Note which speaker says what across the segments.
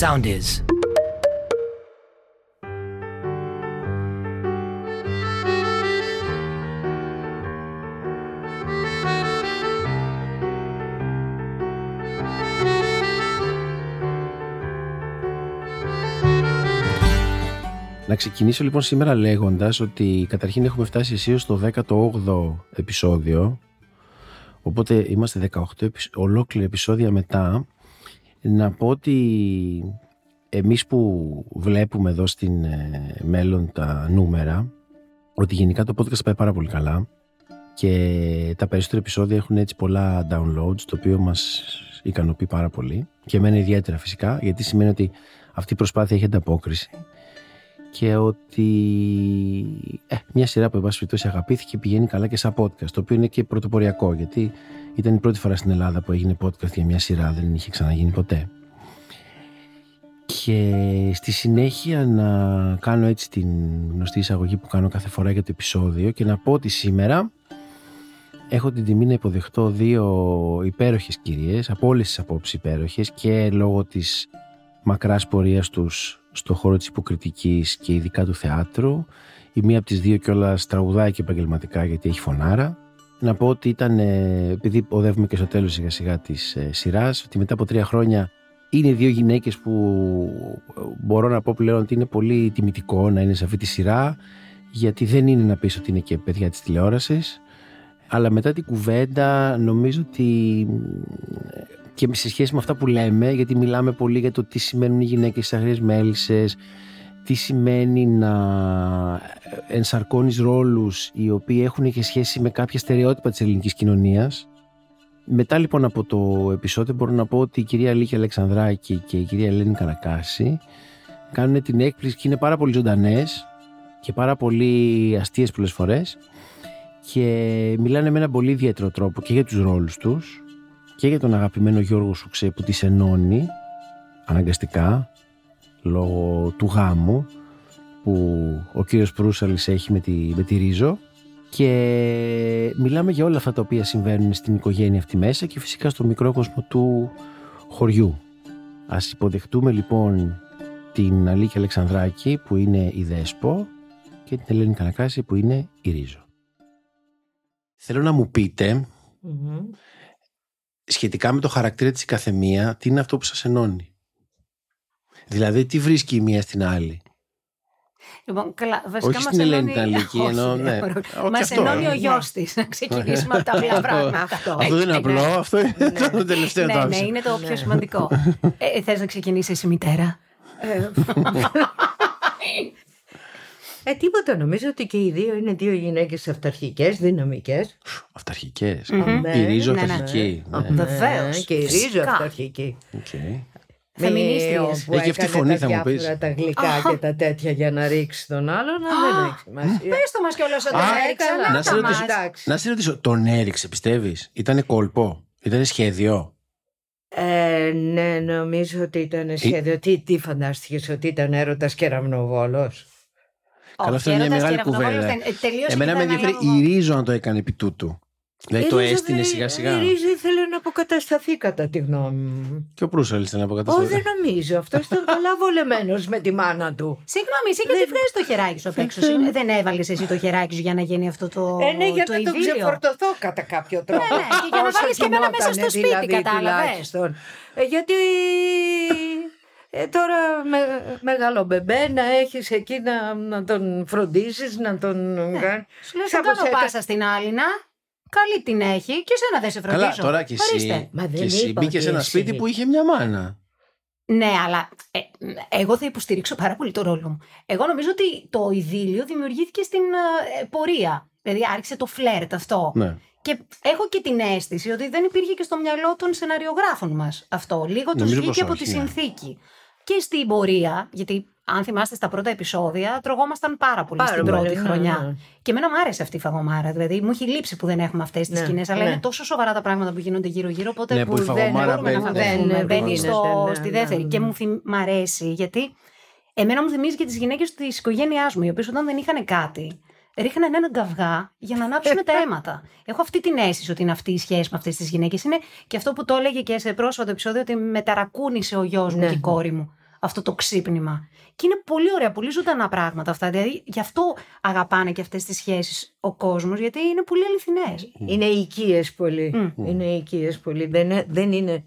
Speaker 1: Sound is.
Speaker 2: Να ξεκινήσω λοιπόν σήμερα λέγοντας ότι καταρχήν έχουμε φτάσει αισίως στο 18ο επεισόδιο οπότε είμαστε 18 ολόκληρα επεισόδια μετά να πω ότι εμείς που βλέπουμε εδώ στην ε, μέλλον τα νούμερα ότι γενικά το podcast πάει πάρα πολύ καλά και τα περισσότερα επεισόδια έχουν έτσι πολλά downloads το οποίο μας ικανοποιεί πάρα πολύ και εμένα ιδιαίτερα φυσικά γιατί σημαίνει ότι αυτή η προσπάθεια έχει ανταπόκριση και ότι ε, μια σειρά που εν πάση αγαπήθηκε πηγαίνει καλά και σαν podcast το οποίο είναι και πρωτοποριακό γιατί ήταν η πρώτη φορά στην Ελλάδα που έγινε podcast για μια σειρά δεν είχε ξαναγίνει ποτέ. Και στη συνέχεια να κάνω έτσι την γνωστή εισαγωγή που κάνω κάθε φορά για το επεισόδιο και να πω ότι σήμερα έχω την τιμή να υποδεχτώ δύο υπέροχες κυρίες από όλες τις απόψεις υπέροχες και λόγω της μακράς πορείας τους στο χώρο της υποκριτικής και ειδικά του θεάτρου. Η μία από τις δύο κιόλας τραγουδάει και επαγγελματικά γιατί έχει φωνάρα. Να πω ότι ήταν, ε, επειδή οδεύουμε και στο τέλος σιγά σιγά της ε, σειράς, ότι μετά από τρία χρόνια είναι δύο γυναίκες που ε, μπορώ να πω πλέον ότι είναι πολύ τιμητικό να είναι σε αυτή τη σειρά γιατί δεν είναι να πεις ότι είναι και παιδιά της τηλεόρασης αλλά μετά την κουβέντα νομίζω ότι και σε σχέση με αυτά που λέμε, γιατί μιλάμε πολύ για το τι σημαίνουν οι γυναίκες στις αγριές μέλισσες, τι σημαίνει να ενσαρκώνεις ρόλους οι οποίοι έχουν και σχέση με κάποια στερεότυπα της ελληνικής κοινωνίας. Μετά λοιπόν από το επεισόδιο μπορώ να πω ότι η κυρία Λίκη Αλεξανδράκη και η κυρία Ελένη Καρακάση κάνουν την έκπληξη και είναι πάρα πολύ ζωντανές και πάρα πολύ αστείες πολλές φορές και μιλάνε με έναν πολύ ιδιαίτερο τρόπο και για τους ρόλους τους και για τον αγαπημένο Γιώργο Σουξέ που τις ενώνει αναγκαστικά λόγω του γάμου που ο κύριος Προύσαλης έχει με τη, με τη Ρίζο και μιλάμε για όλα αυτά τα οποία συμβαίνουν στην οικογένεια αυτή μέσα και φυσικά στο μικρό κόσμο του χωριού. Ας υποδεχτούμε λοιπόν την Αλίκη Αλεξανδράκη που είναι η Δέσπο και την Ελένη Κανακάση που είναι η Ρίζο. Θέλω να μου πειτε σχετικά με το χαρακτήρα της καθεμία, τι είναι αυτό που σας ενώνει; Δηλαδή, τι βρίσκει η μία στην άλλη;
Speaker 3: Λοιπόν, καλά, βασικά
Speaker 2: Όχι στην Ελένη ήταν λυκή, ενώ ναι.
Speaker 3: Μας ενώνει ο γιος της. Να ξεκινήσουμε από τα απλά πράγματα.
Speaker 2: Αυτό, αυτό δεν είναι απλό, αυτό είναι το τελευταίο
Speaker 3: Ναι, ναι, είναι το πιο σημαντικό. ε, Θες να ξεκινήσεις εσύ, μητέρα. Ε,
Speaker 4: ε, τίποτα. Νομίζω ότι και οι δύο είναι δύο γυναίκες αυταρχικές, δυναμικές.
Speaker 2: Αυταρχικές. Η Ρίζο αυταρχική.
Speaker 3: Βεβαίως.
Speaker 4: Και η Ρίζο αυταρχική.
Speaker 3: Φεμινίστριες.
Speaker 2: Έχει αυτή τη φωνή, θα μου πεις.
Speaker 4: τα γλυκά και τα τέτοια για να ρίξει τον άλλον, δεν έχει σημασία.
Speaker 3: Πες το μας κιόλας ότι τον έριξα.
Speaker 2: Να σε ρωτήσω, τον έριξε, πιστεύεις; Ήτανε κόλπο; Ήτανε σχέδιο;
Speaker 4: Ε, ναι, νομίζω ότι ήταν σχέδιο. Τι, τι φαντάστηκες, ότι ήταν έρωτας και ραμνοβόλο.
Speaker 2: Καλά, αυτό είναι μια μεγάλη κουβέντα. Εμένα με ενδιαφέρει η Ρίζο αν το έκανε επί τούτου. Δηλαδή το έστεινε σιγά σιγά.
Speaker 4: Η Ρίζο ήθελε να αποκατασταθεί κατά τη γνώμη μου.
Speaker 2: Και ο Προύσαλ ήθελε να αποκατασταθεί.
Speaker 4: Όχι, δεν νομίζω. Αυτό ήταν καλά βολεμένο με τη μάνα του.
Speaker 3: Συγγνώμη, εσύ γιατί βγάζεις το χεράκι σου απ' έξω; Δεν έβαλες εσύ το χεράκι σου για να γίνει αυτό το.
Speaker 4: Ε, ναι, για να το ξεφορτωθώ κατά κάποιο τρόπο.
Speaker 3: Ναι, ναι, και για να βάλεις και εμένα μέσα στο σπίτι, δηλαδή, κατάλαβες.
Speaker 4: Γιατί ε, τώρα με, μεγάλο μπεμπέ να έχεις εκεί να, να τον φροντίζεις, να τον
Speaker 3: ναι. κάνεις. Σου λέω, κάνω πάσα στην άλλη να. Καλή την έχει και εσένα δεν σε φροντίζω.
Speaker 2: Καλά, τώρα και εσύ, Μα και εσύ μπήκες σε ένα σπίτι που είχε μια μάνα.
Speaker 3: Ναι, αλλά ε, εγώ θα υποστηρίξω πάρα πολύ το ρόλο μου. Εγώ νομίζω ότι το ειδήλιο δημιουργήθηκε στην ε, πορεία. Δηλαδή άρχισε το φλερτ αυτό.
Speaker 2: Ναι.
Speaker 3: Και έχω και την αίσθηση ότι δεν υπήρχε και στο μυαλό των σεναριογράφων μας αυτό. Λίγο το βγήκε από τη ναι. συνθήκη και στην πορεία, γιατί αν θυμάστε στα πρώτα επεισόδια, τρογόμασταν πάρα πολύ πάρα στην πρώτη ναι, χρονιά. Ναι, ναι. Και εμένα μου άρεσε αυτή η φαγωμάρα. Δηλαδή, μου έχει λείψει που δεν έχουμε αυτέ τι ναι, σκηνέ, αλλά είναι τόσο σοβαρά τα πράγματα που γίνονται γύρω-γύρω. Οπότε
Speaker 2: ναι, που, δεν μπορούμε
Speaker 3: να φανταστούμε. Μπαίνει στη δεύτερη. Και μου μ' αρέσει, γιατί εμένα μου θυμίζει και τι γυναίκε τη οικογένειά μου, οι οποίε όταν δεν είχαν κάτι, ρίχναν έναν καυγά για να ανάψουν τα αίματα. Έχω αυτή την αίσθηση ότι είναι αυτή η σχέση με αυτές τις γυναίκες. Είναι και αυτό που το έλεγε και σε πρόσφατο επεισόδιο ότι μεταρακούνησε ο γιος μου και η κόρη μου αυτό το ξύπνημα. Και είναι πολύ ωραία, πολύ ζωντανά πράγματα αυτά. Δηλαδή, γι' αυτό αγαπάνε και αυτές τις σχέσεις ο κόσμος, γιατί είναι πολύ αληθινές.
Speaker 4: Είναι οικίες πολύ. Είναι οικίες πολύ. Δεν, δεν, είναι,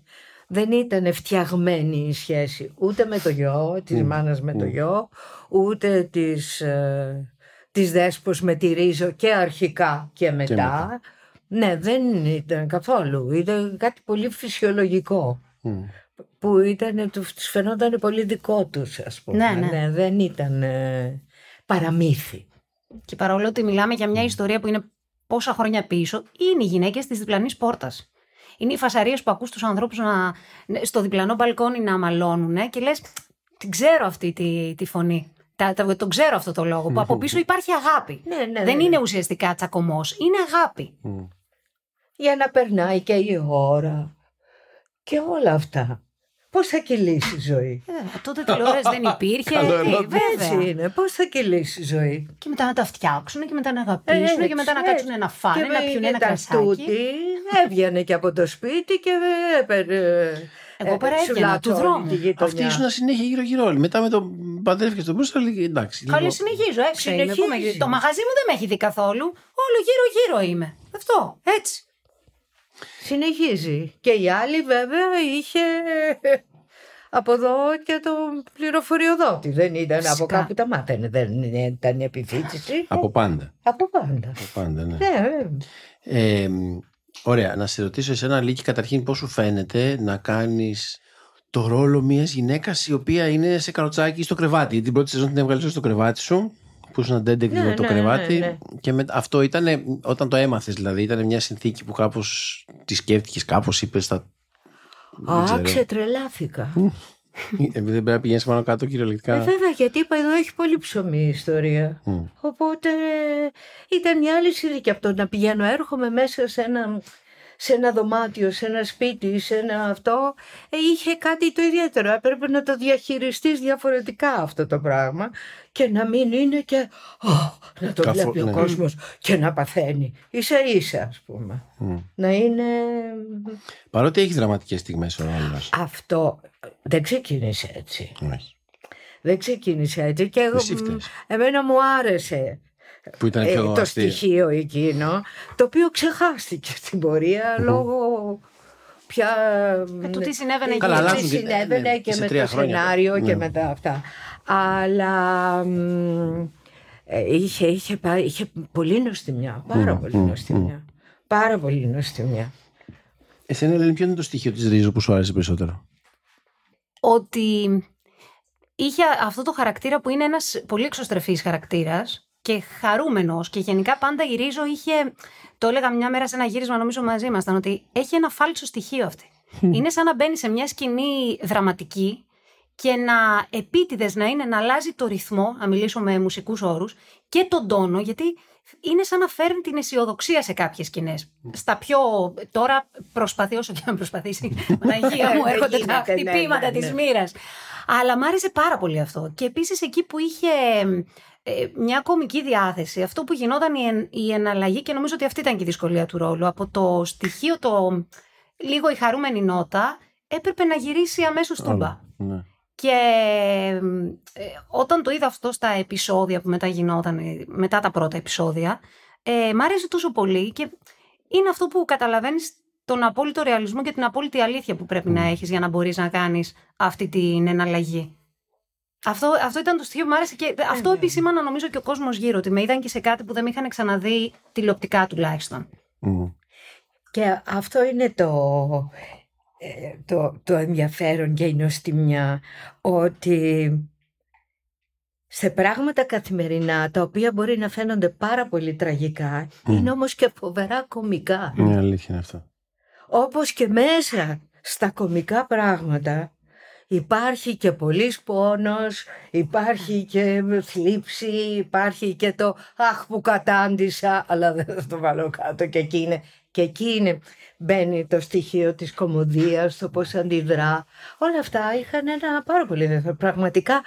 Speaker 4: δεν ήταν φτιαγμένη η σχέση ούτε με το γιο, της mm. μάνας με το γιο, ούτε της ε, της Δέσπος με τη Ρίζο και αρχικά και μετά. Ναι, δεν ήταν καθόλου. Ήταν κάτι πολύ φυσιολογικό που ήταν, τους φαινόταν πολύ δικό τους ας πούμε. Ναι, ναι. ναι δεν ήταν ε, παραμύθι.
Speaker 3: Και παρόλο ότι μιλάμε για μια ιστορία που είναι πόσα χρόνια πίσω, είναι οι γυναίκες της διπλανής πόρτας. Είναι οι φασαρίες που ακούς τους ανθρώπους να, στο διπλανό μπαλκόνι να μαλώνουν και λες, την ξέρω αυτή τη, τη φωνή. Τα, τα, τον ξέρω αυτό το λόγο, που από πίσω υπάρχει αγάπη.
Speaker 4: Ναι, ναι,
Speaker 3: δεν
Speaker 4: ναι,
Speaker 3: είναι ουσιαστικά τσακωμός, είναι αγάπη.
Speaker 4: Για να περνάει και η ώρα και όλα αυτά. Πώς θα κυλήσει η ζωή;
Speaker 3: Ε, τότε τηλεόραση δεν υπήρχε.
Speaker 4: Έτσι είναι. Πώς θα κυλήσει η ζωή;
Speaker 3: Και μετά να τα φτιάξουν και μετά να αγαπήσουν και μετά να κάτσουν να φάνε, να πιούν ένα κρασάκι. Τούτη
Speaker 4: έβγαινε και από το σπίτι και έπαιρνε.
Speaker 3: Εγώ πέρα έβγαινα του δρόμου.
Speaker 2: Αυτή ήσουν συνέχεια γύρω-γύρω όλοι. Μετά με τον παντρεύτηκε στον Μπρούστα, λέει εντάξει.
Speaker 3: Καλή συνεχίζω, έξω είμαι. Το μαγαζί μου δεν με έχει δει καθόλου. Όλο γύρω-γύρω είμαι. Αυτό, έτσι.
Speaker 4: Συνεχίζει. Και η άλλη βέβαια είχε από εδώ και το πληροφοριοδότη. Δεν ήταν από κάπου τα μάτανε. Δεν ήταν επιφύτηση.
Speaker 2: Από πάντα.
Speaker 4: Από πάντα.
Speaker 2: Από πάντα, ναι.
Speaker 4: ναι.
Speaker 2: Ε, ωραία. Να σε ρωτήσω εσένα, Λίκη, καταρχήν πώς σου φαίνεται να κάνεις το ρόλο μιας γυναίκας η οποία είναι σε καροτσάκι στο κρεβάτι; Την πρώτη σεζόν την έβγαλες στο κρεβάτι σου που ήσουν αντέντεκτο ναι, το ναι, κρεβάτι. Ναι, ναι. και με, αυτό ήταν όταν το έμαθες, δηλαδή. Ήταν μια συνθήκη που κάπως τη σκέφτηκες, κάπως είπες. Στα...
Speaker 4: Α, ξετρελάθηκα.
Speaker 2: Επειδή δεν πρέπει να πηγαίνεις πάνω κάτω κυριολεκτικά.
Speaker 4: Ε, βέβαια, γιατί είπα εδώ έχει πολύ ψωμί η ιστορία. Οπότε ήταν μια άλλη συνθήκη από το να πηγαίνω, έρχομαι μέσα σε ένα σε ένα δωμάτιο, σε ένα σπίτι, σε ένα αυτό, ε, είχε κάτι το ιδιαίτερο. Έπρεπε να το διαχειριστείς διαφορετικά αυτό το πράγμα και να μην είναι και να το βλέπει ο ναι. κόσμος και να παθαίνει. Ίσα ίσα ας πούμε. Να είναι...
Speaker 2: Παρότι έχεις δραματικές στιγμές ο ρόλος.
Speaker 4: Αυτό δεν ξεκίνησε έτσι. Δεν ξεκίνησε έτσι και εγώ, εμένα μου άρεσε
Speaker 2: που ήταν πιο
Speaker 4: ε, το στοιχείο εκείνο, το οποίο ξεχάστηκε στην πορεία λόγω πια.
Speaker 3: Ε, του τι συνέβαινε,
Speaker 4: Καλά, τι συνέβαινε ναι, και με το σενάριο ναι. και με τα αυτά. Αλλά ε, είχε, είχε, είχε πολύ νοστιμιά. Πάρα πολύ νοστιμιά. Πάρα πολύ νοστιμιά.
Speaker 2: Εσένα, Ελένη, ποιο είναι το στοιχείο της Ρίζου που σου άρεσε περισσότερο;
Speaker 3: Ότι είχε αυτό το χαρακτήρα που είναι ένας πολύ εξωστρεφής χαρακτήρας και χαρούμενος. Και γενικά πάντα η Ρίζο είχε. Το έλεγα μια μέρα σε ένα γύρισμα, νομίζω μαζί ήμασταν, ότι έχει ένα φάλτσο στοιχείο αυτή. Είναι σαν να μπαίνει σε μια σκηνή δραματική και να επίτηδες να είναι να αλλάζει το ρυθμό, να μιλήσω με μουσικούς όρους, και τον τόνο, γιατί είναι σαν να φέρνει την αισιοδοξία σε κάποιες σκηνές. Στα πιο. Τώρα προσπαθεί όσο και να προσπαθήσει. Παναγία μου έρχονται τα ναι, χτυπήματα ναι, της ναι. μοίρας. Αλλά μ' άρεσε πάρα πολύ αυτό. Και επίσης εκεί που είχε ε, μια κομική διάθεση. Αυτό που γινόταν η, η εναλλαγή και νομίζω ότι αυτή ήταν και η δυσκολία του ρόλου. Από το στοιχείο το λίγο η χαρούμενη νότα έπρεπε να γυρίσει αμέσως τούμπα. Ναι. Και ε, όταν το είδα αυτό στα επεισόδια που μετά γινόταν, μετά τα πρώτα επεισόδια, ε, μ' άρεσε τόσο πολύ και είναι αυτό που καταλαβαίνεις τον απόλυτο ρεαλισμό και την απόλυτη αλήθεια που πρέπει να έχεις για να μπορείς να κάνεις αυτή την εναλλαγή. Αυτό, αυτό ήταν το στοιχείο που μου άρεσε και ε, αυτό ναι. επισήμανα νομίζω και ο κόσμος γύρω. Ότι με είδαν και σε κάτι που δεν με είχαν ξαναδεί τηλεοπτικά τουλάχιστον.
Speaker 4: Και αυτό είναι το, ε, το, το ενδιαφέρον και η νοστιμιά ότι σε πράγματα καθημερινά τα οποία μπορεί να φαίνονται πάρα πολύ τραγικά είναι όμως και φοβερά κομικά.
Speaker 2: Είναι αλήθεια είναι αυτό.
Speaker 4: Όπως και μέσα στα κομικά πράγματα υπάρχει και πολύς πόνος, υπάρχει και θλίψη, υπάρχει και το «αχ που κατάντησα», αλλά δεν θα το βάλω κάτω και εκεί είναι. Και εκεί είναι, μπαίνει το στοιχείο της κομμωδίας, το πώς αντιδρά. Όλα αυτά είχαν ένα πάρα πολύ ενδιαφέρον. Πραγματικά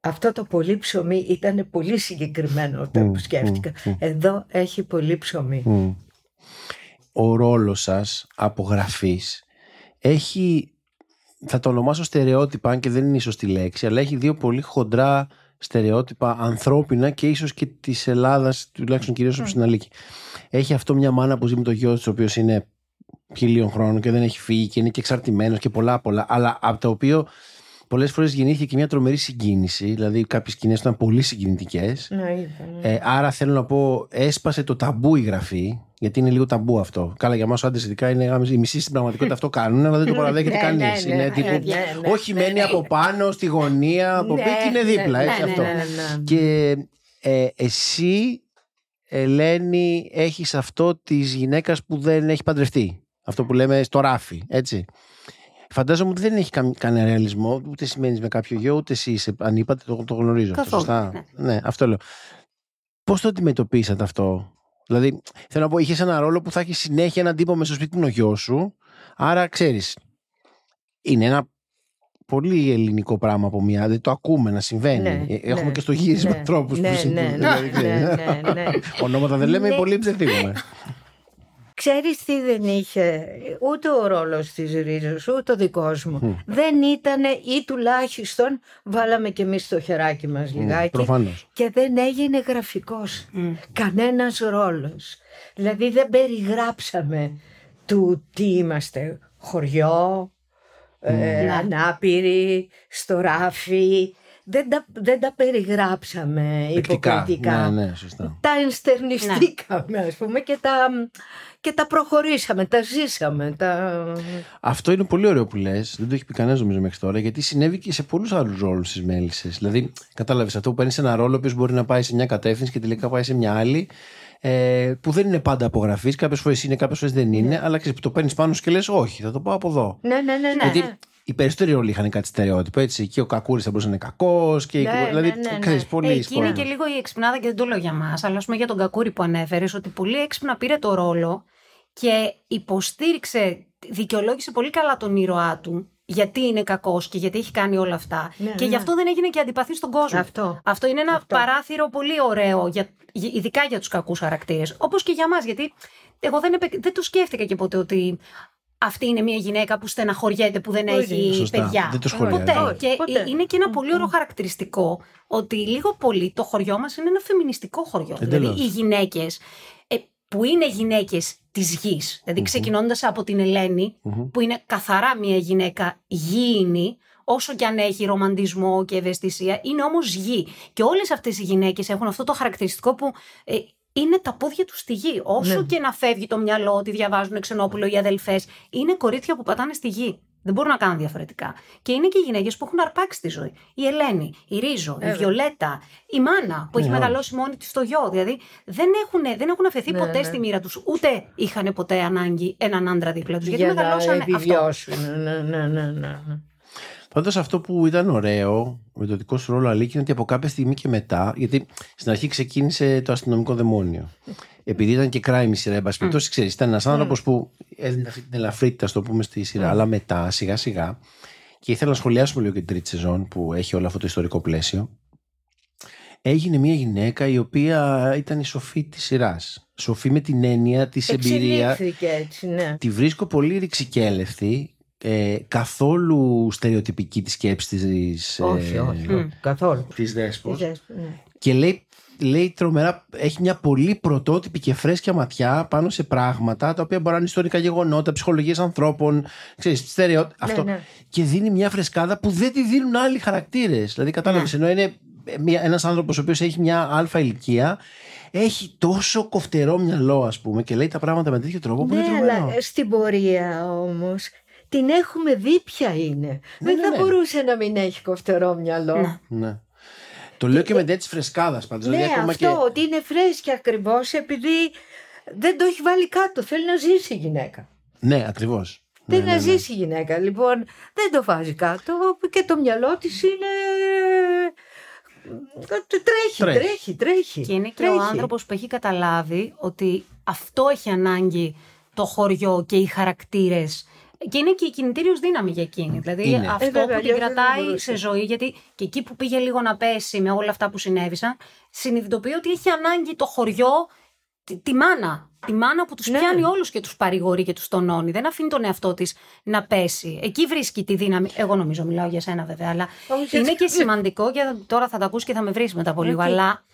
Speaker 4: αυτό το πολύ ψωμί ήταν πολύ συγκεκριμένο όταν mm, σκέφτηκα. Εδώ έχει πολύ ψωμί.
Speaker 2: Ο ρόλος σας απογραφής έχει θα το ονομάσω στερεότυπα, αν και δεν είναι η σωστή λέξη, αλλά έχει δύο πολύ χοντρά στερεότυπα ανθρώπινα και ίσως και της Ελλάδας, τουλάχιστον κυρίως mm. στην Αλίκη. Έχει αυτό μια μάνα που ζει με το γιο της, ο οποίος είναι χιλίων χρόνων και δεν έχει φύγει και είναι και εξαρτημένος και πολλά πολλά, αλλά από το οποίο πολλές φορές γεννήθηκε και μια τρομερή συγκίνηση. Δηλαδή, κάποιες σκηνές ήταν πολύ συγκινητικές.
Speaker 4: Ναι, ναι.
Speaker 2: Ε, άρα θέλω να πω, έσπασε το ταμπού η γραφή, γιατί είναι λίγο ταμπού αυτό. Καλά, για εμάς ο άντρες ειδικά είναι οι μισοί στην πραγματικότητα αυτό κάνουν, αλλά δεν το παραδέχεται
Speaker 4: Ναι,
Speaker 2: κανείς.
Speaker 4: ναι, ναι,
Speaker 2: Είναι
Speaker 4: ναι,
Speaker 2: τύπου.
Speaker 4: ναι, ναι,
Speaker 2: Όχι,
Speaker 4: ναι,
Speaker 2: μένει
Speaker 4: ναι.
Speaker 2: από πάνω, στη γωνία, από
Speaker 4: Ναι,
Speaker 2: πίσω και είναι δίπλα.
Speaker 4: ναι,
Speaker 2: έτσι
Speaker 4: ναι,
Speaker 2: αυτό.
Speaker 4: ναι, ναι.
Speaker 2: Και ε, εσύ, Ελένη, έχεις αυτό της γυναίκας που δεν έχει παντρευτεί. Αυτό που λέμε στο ράφι, έτσι. Φαντάζομαι ότι δεν έχει κα, κανένα ρεαλισμό, ούτε σημαίνεις με κάποιο γιο, ούτε εσύ είσαι. Αν είπατε, το, το γνωρίζω. αυτό,
Speaker 3: Καθόλου,
Speaker 2: σωστά;
Speaker 3: ναι.
Speaker 2: ναι, αυτό λέω. Πώς το αντιμετωπίσατε αυτό, Δηλαδή, θέλω να πω, είχες ένα ρόλο που θα έχεις συνέχεια έναν τύπο μέσα στο σπίτι που είναι ο γιος σου. Άρα, ξέρεις, είναι ένα πολύ ελληνικό πράγμα από μια. Δεν το ακούμε να συμβαίνει.
Speaker 4: Ναι,
Speaker 2: Ε, Έχουμε
Speaker 4: ναι,
Speaker 2: και στο γύρισμα
Speaker 4: ναι,
Speaker 2: τρόπους
Speaker 4: ναι,
Speaker 2: που
Speaker 4: ναι,
Speaker 2: συμβαίνουν.
Speaker 4: ναι,
Speaker 2: δηλαδή,
Speaker 4: ναι,
Speaker 2: ξέρεις.
Speaker 4: ναι, ναι.
Speaker 2: Ονόματα δεν λέμε,
Speaker 4: Ναι.
Speaker 2: πολύ ψευτίγουμε.
Speaker 4: Ξέρεις τι δεν είχε ούτε ο ρόλος της Ρίζος ούτε ο δικός μου. Δεν ήταν ή τουλάχιστον βάλαμε και εμείς το χεράκι μας λιγάκι
Speaker 2: Προφανώς.
Speaker 4: και δεν έγινε γραφικός κανένας ρόλος. Δηλαδή δεν περιγράψαμε του τι είμαστε χωριό, ε,
Speaker 3: Ναι.
Speaker 4: ανάπηροι, στο ράφι. Δεν τα, δεν τα περιγράψαμε υποκριτικά
Speaker 2: Ναι, ναι, σωστά.
Speaker 4: τα ενστερνιστήκαμε ας πούμε και τα, και τα προχωρήσαμε, τα ζήσαμε. Τα...
Speaker 2: Αυτό είναι πολύ ωραίο που λες. Δεν το έχει πει κανένας νομίζω μέχρι τώρα, γιατί συνέβη και σε πολλούς άλλους ρόλους στις μέλισσες. Δηλαδή, κατάλαβες αυτό που παίρνεις ένα ρόλο που μπορεί να πάει σε μια κατεύθυνση και τελικά πάει σε μια άλλη. Ε, που δεν είναι πάντα απογραφής. Κάποιες φορές είναι, κάποιες φορές δεν είναι. Αλλά ξέρεις, το παίρνεις πάνω σου και λες, Όχι, θα το πάω από εδώ.
Speaker 4: Ναι, ναι, ναι. ναι.
Speaker 2: Γιατί οι περισσότεροι ρόλοι είχαν κάτι στερεότυπο. Έτσι. Και ο Κακούρης θα μπορούσε να είναι κακός. Και...
Speaker 4: Ναι,
Speaker 2: δηλαδή,
Speaker 4: ναι, ναι, ναι.
Speaker 2: ξέρεις, πολύ
Speaker 3: Ε, Εκεί είναι
Speaker 2: σπορά.
Speaker 3: και λίγο η εξυπνάδα και δεν το λέω για μας, αλλά ας πούμε για τον Κακούρη που ανέφερες, ότι πολύ έξυπνα πήρε το ρόλο και υποστήριξε, δικαιολόγησε πολύ καλά τον ήρωά του. Γιατί είναι κακός και γιατί έχει κάνει όλα αυτά.
Speaker 4: Ναι,
Speaker 3: και
Speaker 4: ναι.
Speaker 3: γι' αυτό δεν έγινε και αντιπαθή στον κόσμο.
Speaker 4: Αυτό.
Speaker 3: είναι ένα
Speaker 4: Αυτό.
Speaker 3: παράθυρο πολύ ωραίο, για, για- ειδικά για τους κακούς χαρακτήρες. Όπως και για μας. Γιατί εγώ δεν, επε- δεν το σκέφτηκα και ποτέ ότι αυτή είναι μια γυναίκα που στεναχωριέται που δεν
Speaker 4: Όχι.
Speaker 3: έχει
Speaker 2: Σωστά.
Speaker 3: παιδιά.
Speaker 2: Δεν το σχολιάζει.
Speaker 3: Ποτέ.
Speaker 2: Όχι,
Speaker 3: Και
Speaker 4: ποτέ.
Speaker 3: είναι και ένα πολύ ωραίο χαρακτηριστικό ότι λίγο πολύ το χωριό μας είναι ένα φεμινιστικό χωριό.
Speaker 2: Εντελώς.
Speaker 3: Δηλαδή οι γυναίκες που είναι γυναίκες της γης, δηλαδή ξεκινώντας από την ελενη
Speaker 2: Μμμ.
Speaker 3: που είναι καθαρά μια γυναίκα γήινη, όσο και αν έχει ρομαντισμό και ευαισθησία, είναι όμως γη. Και όλες αυτές οι γυναίκες έχουν αυτό το χαρακτηριστικό που ε, είναι τα πόδια του στη γη. Όσο
Speaker 4: Ναι.
Speaker 3: και να φεύγει το μυαλό ότι διαβάζουν ξενόπουλο οι αδελφές, είναι κορίτσια που πατάνε στη γη. Δεν μπορούν να κάνουν διαφορετικά. Και είναι και οι γυναίκες που έχουν αρπάξει τη ζωή. Η Ελένη, η Ρίζο, η
Speaker 4: Βέβαια.
Speaker 3: Βιολέτα, η Μάνα που έχει
Speaker 2: Ναι,
Speaker 3: μεγαλώσει μόνη της στο γιο. Δηλαδή δεν έχουν, δεν έχουν αφαιθεί
Speaker 4: Ναι,
Speaker 3: ποτέ
Speaker 4: ναι.
Speaker 3: στη μοίρα τους, ούτε είχαν ποτέ ανάγκη έναν άντρα δίπλα τους. Γιατί
Speaker 4: για να
Speaker 3: μεγαλώσαν αυτό.
Speaker 4: επιβιώσουν. Ναι, ναι, ναι, ναι, ναι.
Speaker 2: Πάντως αυτό που ήταν ωραίο με το δικό σου ρόλο αλήθεια είναι ότι από κάποια στιγμή και μετά, γιατί στην αρχή ξεκίνησε το αστυνομικό δαιμόνιο. Επειδή ήταν και crime η σειρά, εν πάση περιπτώσει, ξέρεις, ήταν ένας άνθρωπος που έδινε αυτή την ελαφρύτητα, στο πούμε, στη σειρά. Αλλά μετά, σιγά σιγά, και ήθελα να σχολιάσουμε λίγο και την τρίτη σεζόν που έχει όλο αυτό το ιστορικό πλαίσιο. Έγινε μια γυναίκα η οποία ήταν η σοφή της σειράς. Σοφή με την έννοια της εμπειρία.
Speaker 4: Εξελίχθηκε έτσι, ναι.
Speaker 2: Τη βρίσκω πολύ ρηξικέλευτη, ε, καθόλου στερεοτυπική τη σκέψη της, ε,
Speaker 4: Όχι, όχι, όχι, καθόλου.
Speaker 2: της Δέσπος.
Speaker 4: Είδες, ναι.
Speaker 2: Και λέει, λέει τρομερά, έχει μια πολύ πρωτότυπη και φρέσκια ματιά πάνω σε πράγματα τα οποία μπορεί να είναι ιστορικά γεγονότα, ψυχολογίες ανθρώπων, ξέρεις, στερεό, αυτό.
Speaker 4: ναι.
Speaker 2: Και δίνει μια φρεσκάδα που δεν τη δίνουν άλλοι χαρακτήρες. Δηλαδή κατάλαβες, ενώ είναι μια, ένας άνθρωπος ο οποίος έχει μια αλφα ηλικία, έχει τόσο κοφτερό μυαλό ας πούμε και λέει τα πράγματα με τέτοιο τρόπο που
Speaker 4: Ναι,
Speaker 2: είναι τρομερό.
Speaker 4: αλλά ε, στην πορεία όμως την έχουμε δει ποια είναι. Δεν
Speaker 2: ναι,
Speaker 4: θα
Speaker 2: ναι.
Speaker 4: μπορούσε να μην έχει κοφτερό μυαλό.
Speaker 3: Ναι.
Speaker 2: Ναι. Το λέω και με τέτοια φρεσκάδας πάντως.
Speaker 4: Ναι,
Speaker 2: δηλαδή, ακόμα
Speaker 4: αυτό
Speaker 2: και...
Speaker 4: ότι είναι φρέσκια ακριβώς επειδή δεν το έχει βάλει κάτω. Θέλει να ζήσει η γυναίκα.
Speaker 2: Ναι, ακριβώς.
Speaker 4: Θέλει να ζήσει η γυναίκα. Λοιπόν, δεν το βάζει κάτω και το μυαλό της είναι. Τρέχει,
Speaker 2: Τρέχει.
Speaker 4: τρέχει, τρέχει.
Speaker 3: Και είναι και
Speaker 4: τρέχει.
Speaker 3: ο άνθρωπος που έχει καταλάβει ότι αυτό έχει ανάγκη το χωριό και οι χαρακτήρες. Και είναι και η κινητήριος δύναμη για εκείνη. Δηλαδή
Speaker 2: Είναι.
Speaker 3: αυτό
Speaker 4: Ε, βέβαια,
Speaker 3: που την
Speaker 4: αλλιώς δεν
Speaker 3: κρατάει
Speaker 4: μπορούσε.
Speaker 3: σε ζωή, γιατί και εκεί που πήγε λίγο να πέσει με όλα αυτά που συνέβησαν, συνειδητοποιεί ότι έχει ανάγκη το χωριό τη, μάνα. Τη μάνα που τους ναι. πιάνει όλους και τους παρηγορεί και τους τονώνει. Δεν αφήνει τον εαυτό της να πέσει. Εκεί βρίσκει τη δύναμη. Εγώ νομίζω, μιλάω για σένα βέβαια, αλλά είναι και σημαντικό. Και τώρα θα τα ακούσει και θα με βρεις μετά από λίγο. Αλλά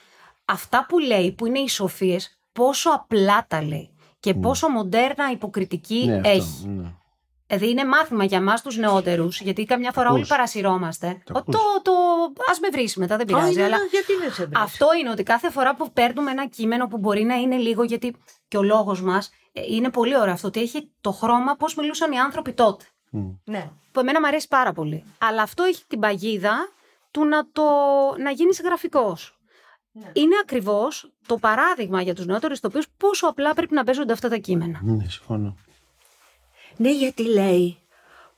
Speaker 3: αυτά που λέει, που είναι οι σοφίες, πόσο απλά τα λέει και ναι. πόσο μοντέρνα υποκριτική ναι, έχει. Ναι. Δηλαδή είναι μάθημα για εμάς τους νεότερους, γιατί καμιά φορά όλοι παρασυρώμαστε. Το, το, το, ας με βρεις μετά, δεν πειράζει. αλλά αυτό είναι ότι κάθε φορά που παίρνουμε ένα κείμενο που μπορεί να είναι λίγο, γιατί και ο λόγος μας ε, είναι πολύ ωραίο αυτό, ότι έχει το χρώμα πώς μιλούσαν οι άνθρωποι τότε. Ναι. Που εμένα μου αρέσει πάρα πολύ. Αλλά αυτό έχει την παγίδα του να, το, να γίνεις γραφικός. Ναι. Είναι ακριβώς το παράδειγμα για τους νεότερους ηθοποιού πόσο απλά πρέπει να παίζονται αυτά τα κείμενα.
Speaker 2: Ναι, συμφωνώ.
Speaker 4: Ναι, γιατί λέει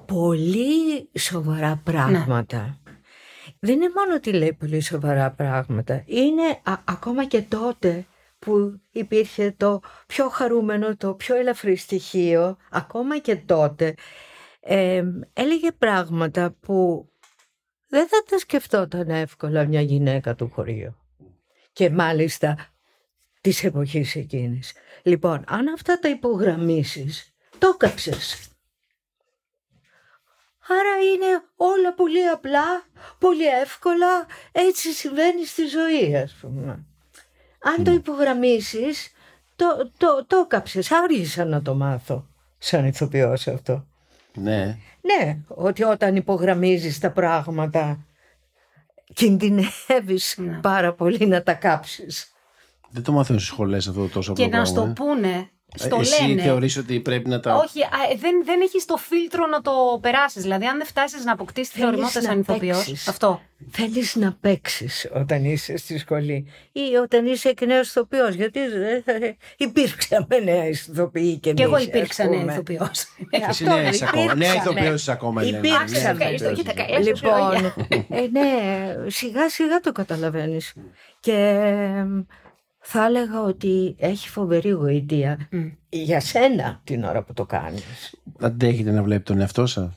Speaker 4: πολύ σοβαρά πράγματα. Ναι. Δεν είναι μόνο ότι λέει πολύ σοβαρά πράγματα. Είναι ακόμα και τότε που υπήρχε το πιο χαρούμενο, το πιο ελαφρύ στοιχείο, ακόμα και τότε, έλεγε πράγματα που δεν θα τα σκεφτόταν εύκολα μια γυναίκα του χωρίου και μάλιστα της εποχής εκείνης. Λοιπόν, αν αυτά τα υπογραμμίσεις, το κάψες. Άρα είναι όλα πολύ απλά, πολύ εύκολα, έτσι συμβαίνει στη ζωή ας πούμε. Αν το ναι. υπογραμμίσεις, το, το, το κάψες. Άργησα να το μάθω σαν ηθοποιός αυτό.
Speaker 2: Ναι.
Speaker 4: Ναι, ότι όταν υπογραμμίζεις τα πράγματα κινδυνεύεις ναι. πάρα πολύ να τα κάψεις.
Speaker 2: Δεν το μαθαίνουν στις σχολές αυτό τόσο
Speaker 3: Και να στο πούνε. Στο
Speaker 2: Εσύ
Speaker 3: λένε.
Speaker 2: θεωρείς ότι πρέπει να τα.
Speaker 3: Όχι, δεν, δεν έχεις το φίλτρο να το περάσεις. Δηλαδή, αν δεν φτάσεις να αποκτήσεις τη θεωρημότητα σαν ηθοποιό. Αυτό.
Speaker 4: Θέλεις να παίξεις όταν είσαι στη σχολή ή όταν είσαι εκ νέο ηθοποιός. Γιατί υπήρξαμε νέα ηθοποιοί και εμεί.
Speaker 3: Και εγώ υπήρξα νέα ηθοποιός.
Speaker 2: Εσύ νέα ακόμα. Νέα ηθοποιός ακόμα.
Speaker 4: Υπήρξαμε. Λοιπόν, ε, ναι, σιγά σιγά το καταλαβαίνεις. Και θα έλεγα ότι έχει φοβερή γοητεία για σένα την ώρα που το κάνεις.
Speaker 2: Αντέχετε να βλέπει τον εαυτό σας.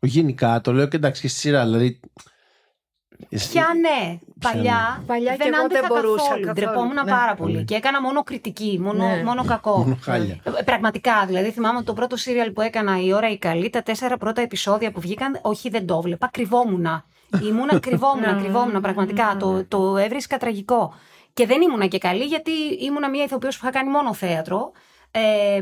Speaker 2: Γενικά το λέω και εντάξει στη σειρά, δηλαδή...
Speaker 3: Πια ναι. Παλιά,
Speaker 4: Παλιά δεν, εγώ δεν μπορούσα καθόλου. καθόλου.
Speaker 3: Ντρεπόμουν ναι. πάρα πολύ. Ναι. Και έκανα μόνο κριτική, μόνο, ναι. μόνο κακό.
Speaker 2: Μόνο χάλια.
Speaker 3: Ε, πραγματικά. Δηλαδή θυμάμαι ότι το πρώτο σύριαλ που έκανα η ώρα η καλή, τα τέσσερα πρώτα επεισόδια που βγήκαν, όχι δεν το βλέπα, κρυβόμουν. Ήμουνα κρυβόμουν, κρυβόμουν πραγματικά. το, το έβρισκα τραγικό. Και δεν ήμουνα και καλή γιατί ήμουνα μια ηθοποιός που είχα κάνει μόνο θέατρο ε,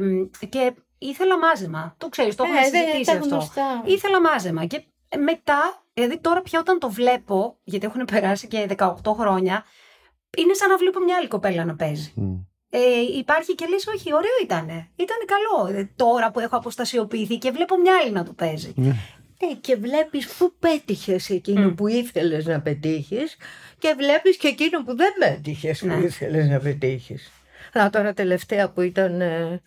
Speaker 3: και ήθελα μάζεμα. Το ξέρεις, το έχουμε ε, συζητήσει αυτό. Ήθελα μάζεμα και μετά, δηλαδή τώρα πια όταν το βλέπω, γιατί έχουν περάσει και 18 χρόνια, είναι σαν να βλέπω μια άλλη κοπέλα να παίζει. Ε, υπάρχει και λες όχι ωραίο ήτανε, ήταν καλό ε, τώρα που έχω αποστασιοποιηθεί και βλέπω μια άλλη να το παίζει. Ναι.
Speaker 4: Ε, και βλέπεις πού πέτυχες εκείνο που ήθελες να πετύχεις και βλέπεις και εκείνο που δεν πέτυχες ναι. που ήθελες να πετύχεις. Να τώρα τελευταία που ήταν ε,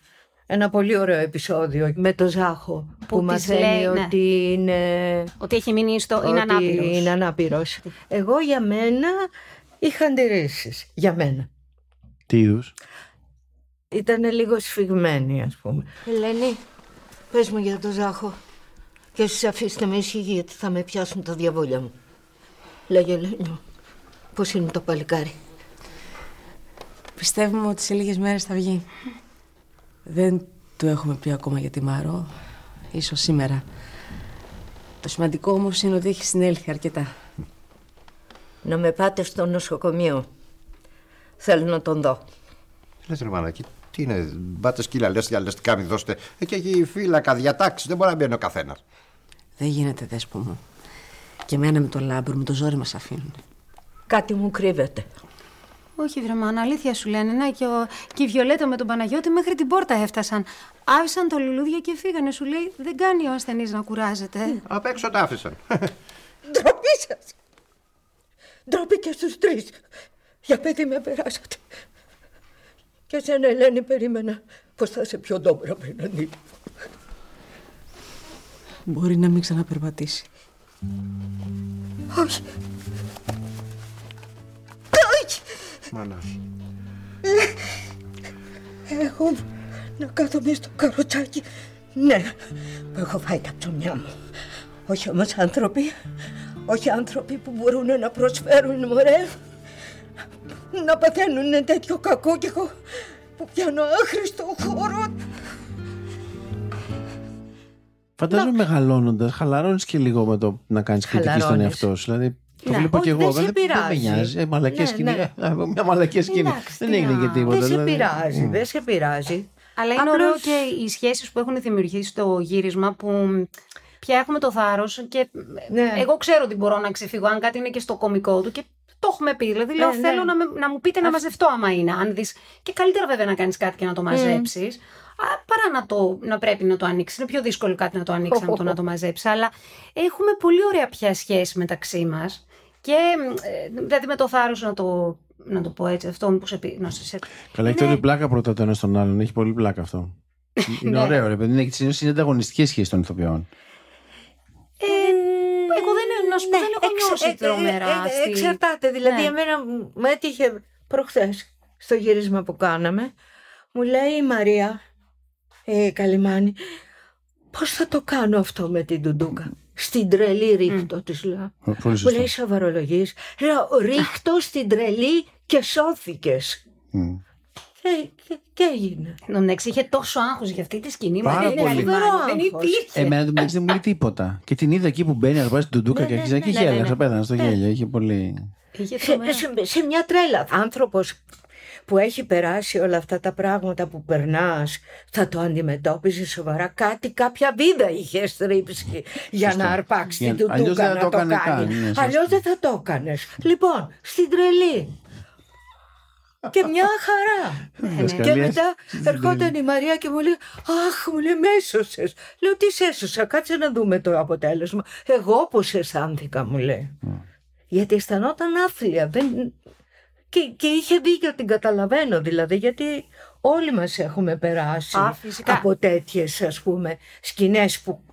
Speaker 4: ένα πολύ ωραίο επεισόδιο με το Ζάχο που, που μαθαίνει λέει, ναι. ότι είναι...
Speaker 3: Ότι έχει μείνει στο... είναι ανάπηρος.
Speaker 4: είναι ανάπηρος. Εγώ για μένα είχα αντιρρήσεις. Για μένα.
Speaker 2: Τι είδους;
Speaker 4: Ήταν λίγο σφιγμένη ας πούμε. Ελένη, πες μου για το Ζάχο. Και εσείς αφήστε με ήσυχη γιατί θα με πιάσουν τα διαβόλια μου. Λέγε Ελένη, πώς είναι το παλικάρι.
Speaker 1: Πιστεύουμε ότι σε λίγες μέρες θα βγει. Δεν του έχουμε πει ακόμα για τη Μάρο. Ίσως σήμερα. Το σημαντικό όμως είναι ότι έχει συνέλθει αρκετά.
Speaker 4: Να με πάτε στο νοσοκομείο. Θέλω να τον δω.
Speaker 5: Λες ρε μανάκι, τι είναι, μπάτε σκύλα, λες για τι μην δώσετε. Εκεί έχει φύλακα, διατάξεις, δεν μπορεί να μπαίνει ο καθένας.
Speaker 1: Δεν γίνεται, δέσπο μου. Και εμένα με το λάμπρο, με το ζόρι μας αφήνουν.
Speaker 4: Κάτι μου κρύβεται.
Speaker 3: Όχι, Δρεμάνα, αλήθεια σου λένε. Να, και, ο, και η Βιολέτα με τον Παναγιώτη μέχρι την πόρτα έφτασαν. Άφησαν το λουλούδια και φύγανε. Σου λέει δεν κάνει ο ασθενής να κουράζεται.
Speaker 5: Απ' έξω τα άφησαν.
Speaker 4: Ντροπή σας! Ντροπή και στους τρεις. Για παιδί με περάσατε. Και εσένα, Ελένη, περίμενα πως θα είσαι πιο ντόμπρα απέναντί
Speaker 1: Μπορεί να μην ξαναπερπατήσει.
Speaker 4: Όχι. Όχι.
Speaker 5: Μάνα.
Speaker 4: Έχω να κάθομαι στο καροτσάκι. Ναι, έχω φάει τα ψωμιά μου. Όχι όμως άνθρωποι, όχι άνθρωποι που μπορούν να προσφέρουν μωρέ, να παθαίνουν τέτοιο κακό και έχω που πιάνω άχρηστο χώρο.
Speaker 2: Φαντάζομαι να... μεγαλώνοντας, χαλαρώνεις και λίγο με το να κάνεις κριτική στον εαυτό σου. Δηλαδή, το ναι. βλέπω και εγώ.
Speaker 4: Δεν, δεν,
Speaker 2: με νοιάζει. Ε, μαλακές ναι, σκηνή. Ναι. Ε, μια μαλακή σκηνή. Δεν έγινε και τίποτα.
Speaker 4: Δεν σε δηλαδή. πειράζει. Δεν σε πειράζει.
Speaker 3: Αλλά είναι Απλώς... ωραίο και οι σχέσεις που έχουν δημιουργήσει στο γύρισμα που πια έχουμε το θάρρος και ναι. εγώ ξέρω ότι μπορώ να ξεφύγω αν κάτι είναι και στο κομικό του και το έχουμε πει. Δηλαδή, λέω, ε, ναι. θέλω να, με, να μου πείτε να μαζευτώ άμα είναι. Αν δεις... Και καλύτερα βέβαια να κάνεις κάτι και να το μαζέψεις. Παρά να, το, να πρέπει να το ανοίξεις. Είναι πιο δύσκολο κάτι να το ανοίξεις από το να το μαζέψεις. Αλλά έχουμε πολύ ωραία πια σχέση μεταξύ μας. Και ε, δηλαδή με το θάρρος να το, να το πω έτσι, αυτό που σε πει. σε...
Speaker 2: Καλά, έχει όλη πλάκα πρώτα το ένα στον άλλον. Έχει πολύ πλάκα αυτό. Είναι ναι. ωραίο, ρε παιδί. Είναι ανταγωνιστικέ σχέσεις των ηθοποιών.
Speaker 3: Ε, εγώ δεν, να σου πω, ναι, δεν έχω νιώσει ε, τρομερά.
Speaker 4: Ε, εξαρτάται. Δηλαδή, ναι. εμένα μου έτυχε προχθές στο γύρισμα που κάναμε. Μου λέει η Μαρία, ε, Καλυμάνη, πώς θα το κάνω αυτό με την Τουντούκα; Στην τρελή ρίχτω, mm. της λέω. Μου λέει σοβαρολογής. Λέω, ρίχτω στην τρελή και σώθηκες. Mm. Και, και, και έγινε.
Speaker 3: Νονέξ είχε τόσο άγχος για αυτή τη σκηνή.
Speaker 2: Πάρα
Speaker 3: πολύ. Δεν υπήρχε.
Speaker 2: Εμένα δεν μου λέει τίποτα. Και την είδα εκεί που μπαίνει να πάει στην Τουντούκα ναι, και αρχίζει ναι, και ναι, γέλασε. Πέθανε στο γέλιο. Είχε πολύ.
Speaker 4: Σε μια τρέλα. Άνθρωπος που έχει περάσει όλα αυτά τα πράγματα που περνάς θα το αντιμετώπιζες σοβαρά. Κάτι, κάποια βίδα είχε στρίψει για να αρπάξεις την τουτούκα να το, κάνει. Ναι, Αλλιώς δεν θα το έκανες. Λοιπόν, στην τρελή. Και μια χαρά. και μετά ερχόταν η Μαρία και μου λέει Αχ, μου λέει, με έσωσες. Λέω, τι σε έσωσα, κάτσε να δούμε το αποτέλεσμα. Εγώ πώς αισθάνθηκα, μου λέει. Γιατί αισθανόταν άθλια. Δεν, και, και είχε δίκιο, την καταλαβαίνω δηλαδή, γιατί όλοι μας έχουμε περάσει από τέτοιες ας πούμε σκηνές που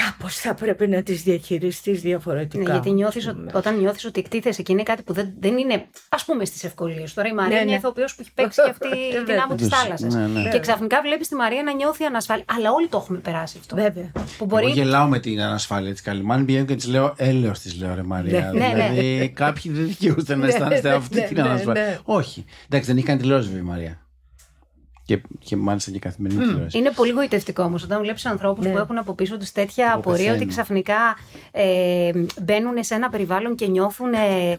Speaker 4: κάπως θα πρέπει να τις διαχειριστείς διαφορετικά.
Speaker 3: Ναι, γιατί νιώθεις, όταν νιώθεις ότι εκτίθεσαι και είναι κάτι που δεν, δεν είναι ας πούμε στις ευκολίες. Τώρα η Μαρία ναι, είναι ναι. ηθοποιός που έχει παίξει και αυτή την άμμο της θάλασσας. Ναι, ναι. Και ξαφνικά βλέπεις τη Μαρία να νιώθει ανασφάλεια. Αλλά όλοι το έχουμε περάσει αυτό.
Speaker 4: Βέβαια.
Speaker 2: Που μπορεί... Εγώ γελάω με την ανασφάλεια της Καλυμάνη. Πηγαίνω και της λέω έλεος της λέω ρε Μαρία. Ναι, ναι, δηλαδή κάποιοι δεν δικαιούστε να αισθάνεστε αυτή την ανασφάλεια. Όχι. Εντάξει δεν έχει κάνει τηλεόραση η Μαρία. Και, και μάλιστα και καθημερινή mm. τηλεόραση.
Speaker 3: Είναι πολύ γοητευτικό όμως όταν βλέπεις ανθρώπους ναι. που έχουν από πίσω τους τέτοια απορία ότι ξαφνικά ε, μπαίνουν σε ένα περιβάλλον και νιώθουν. Ε,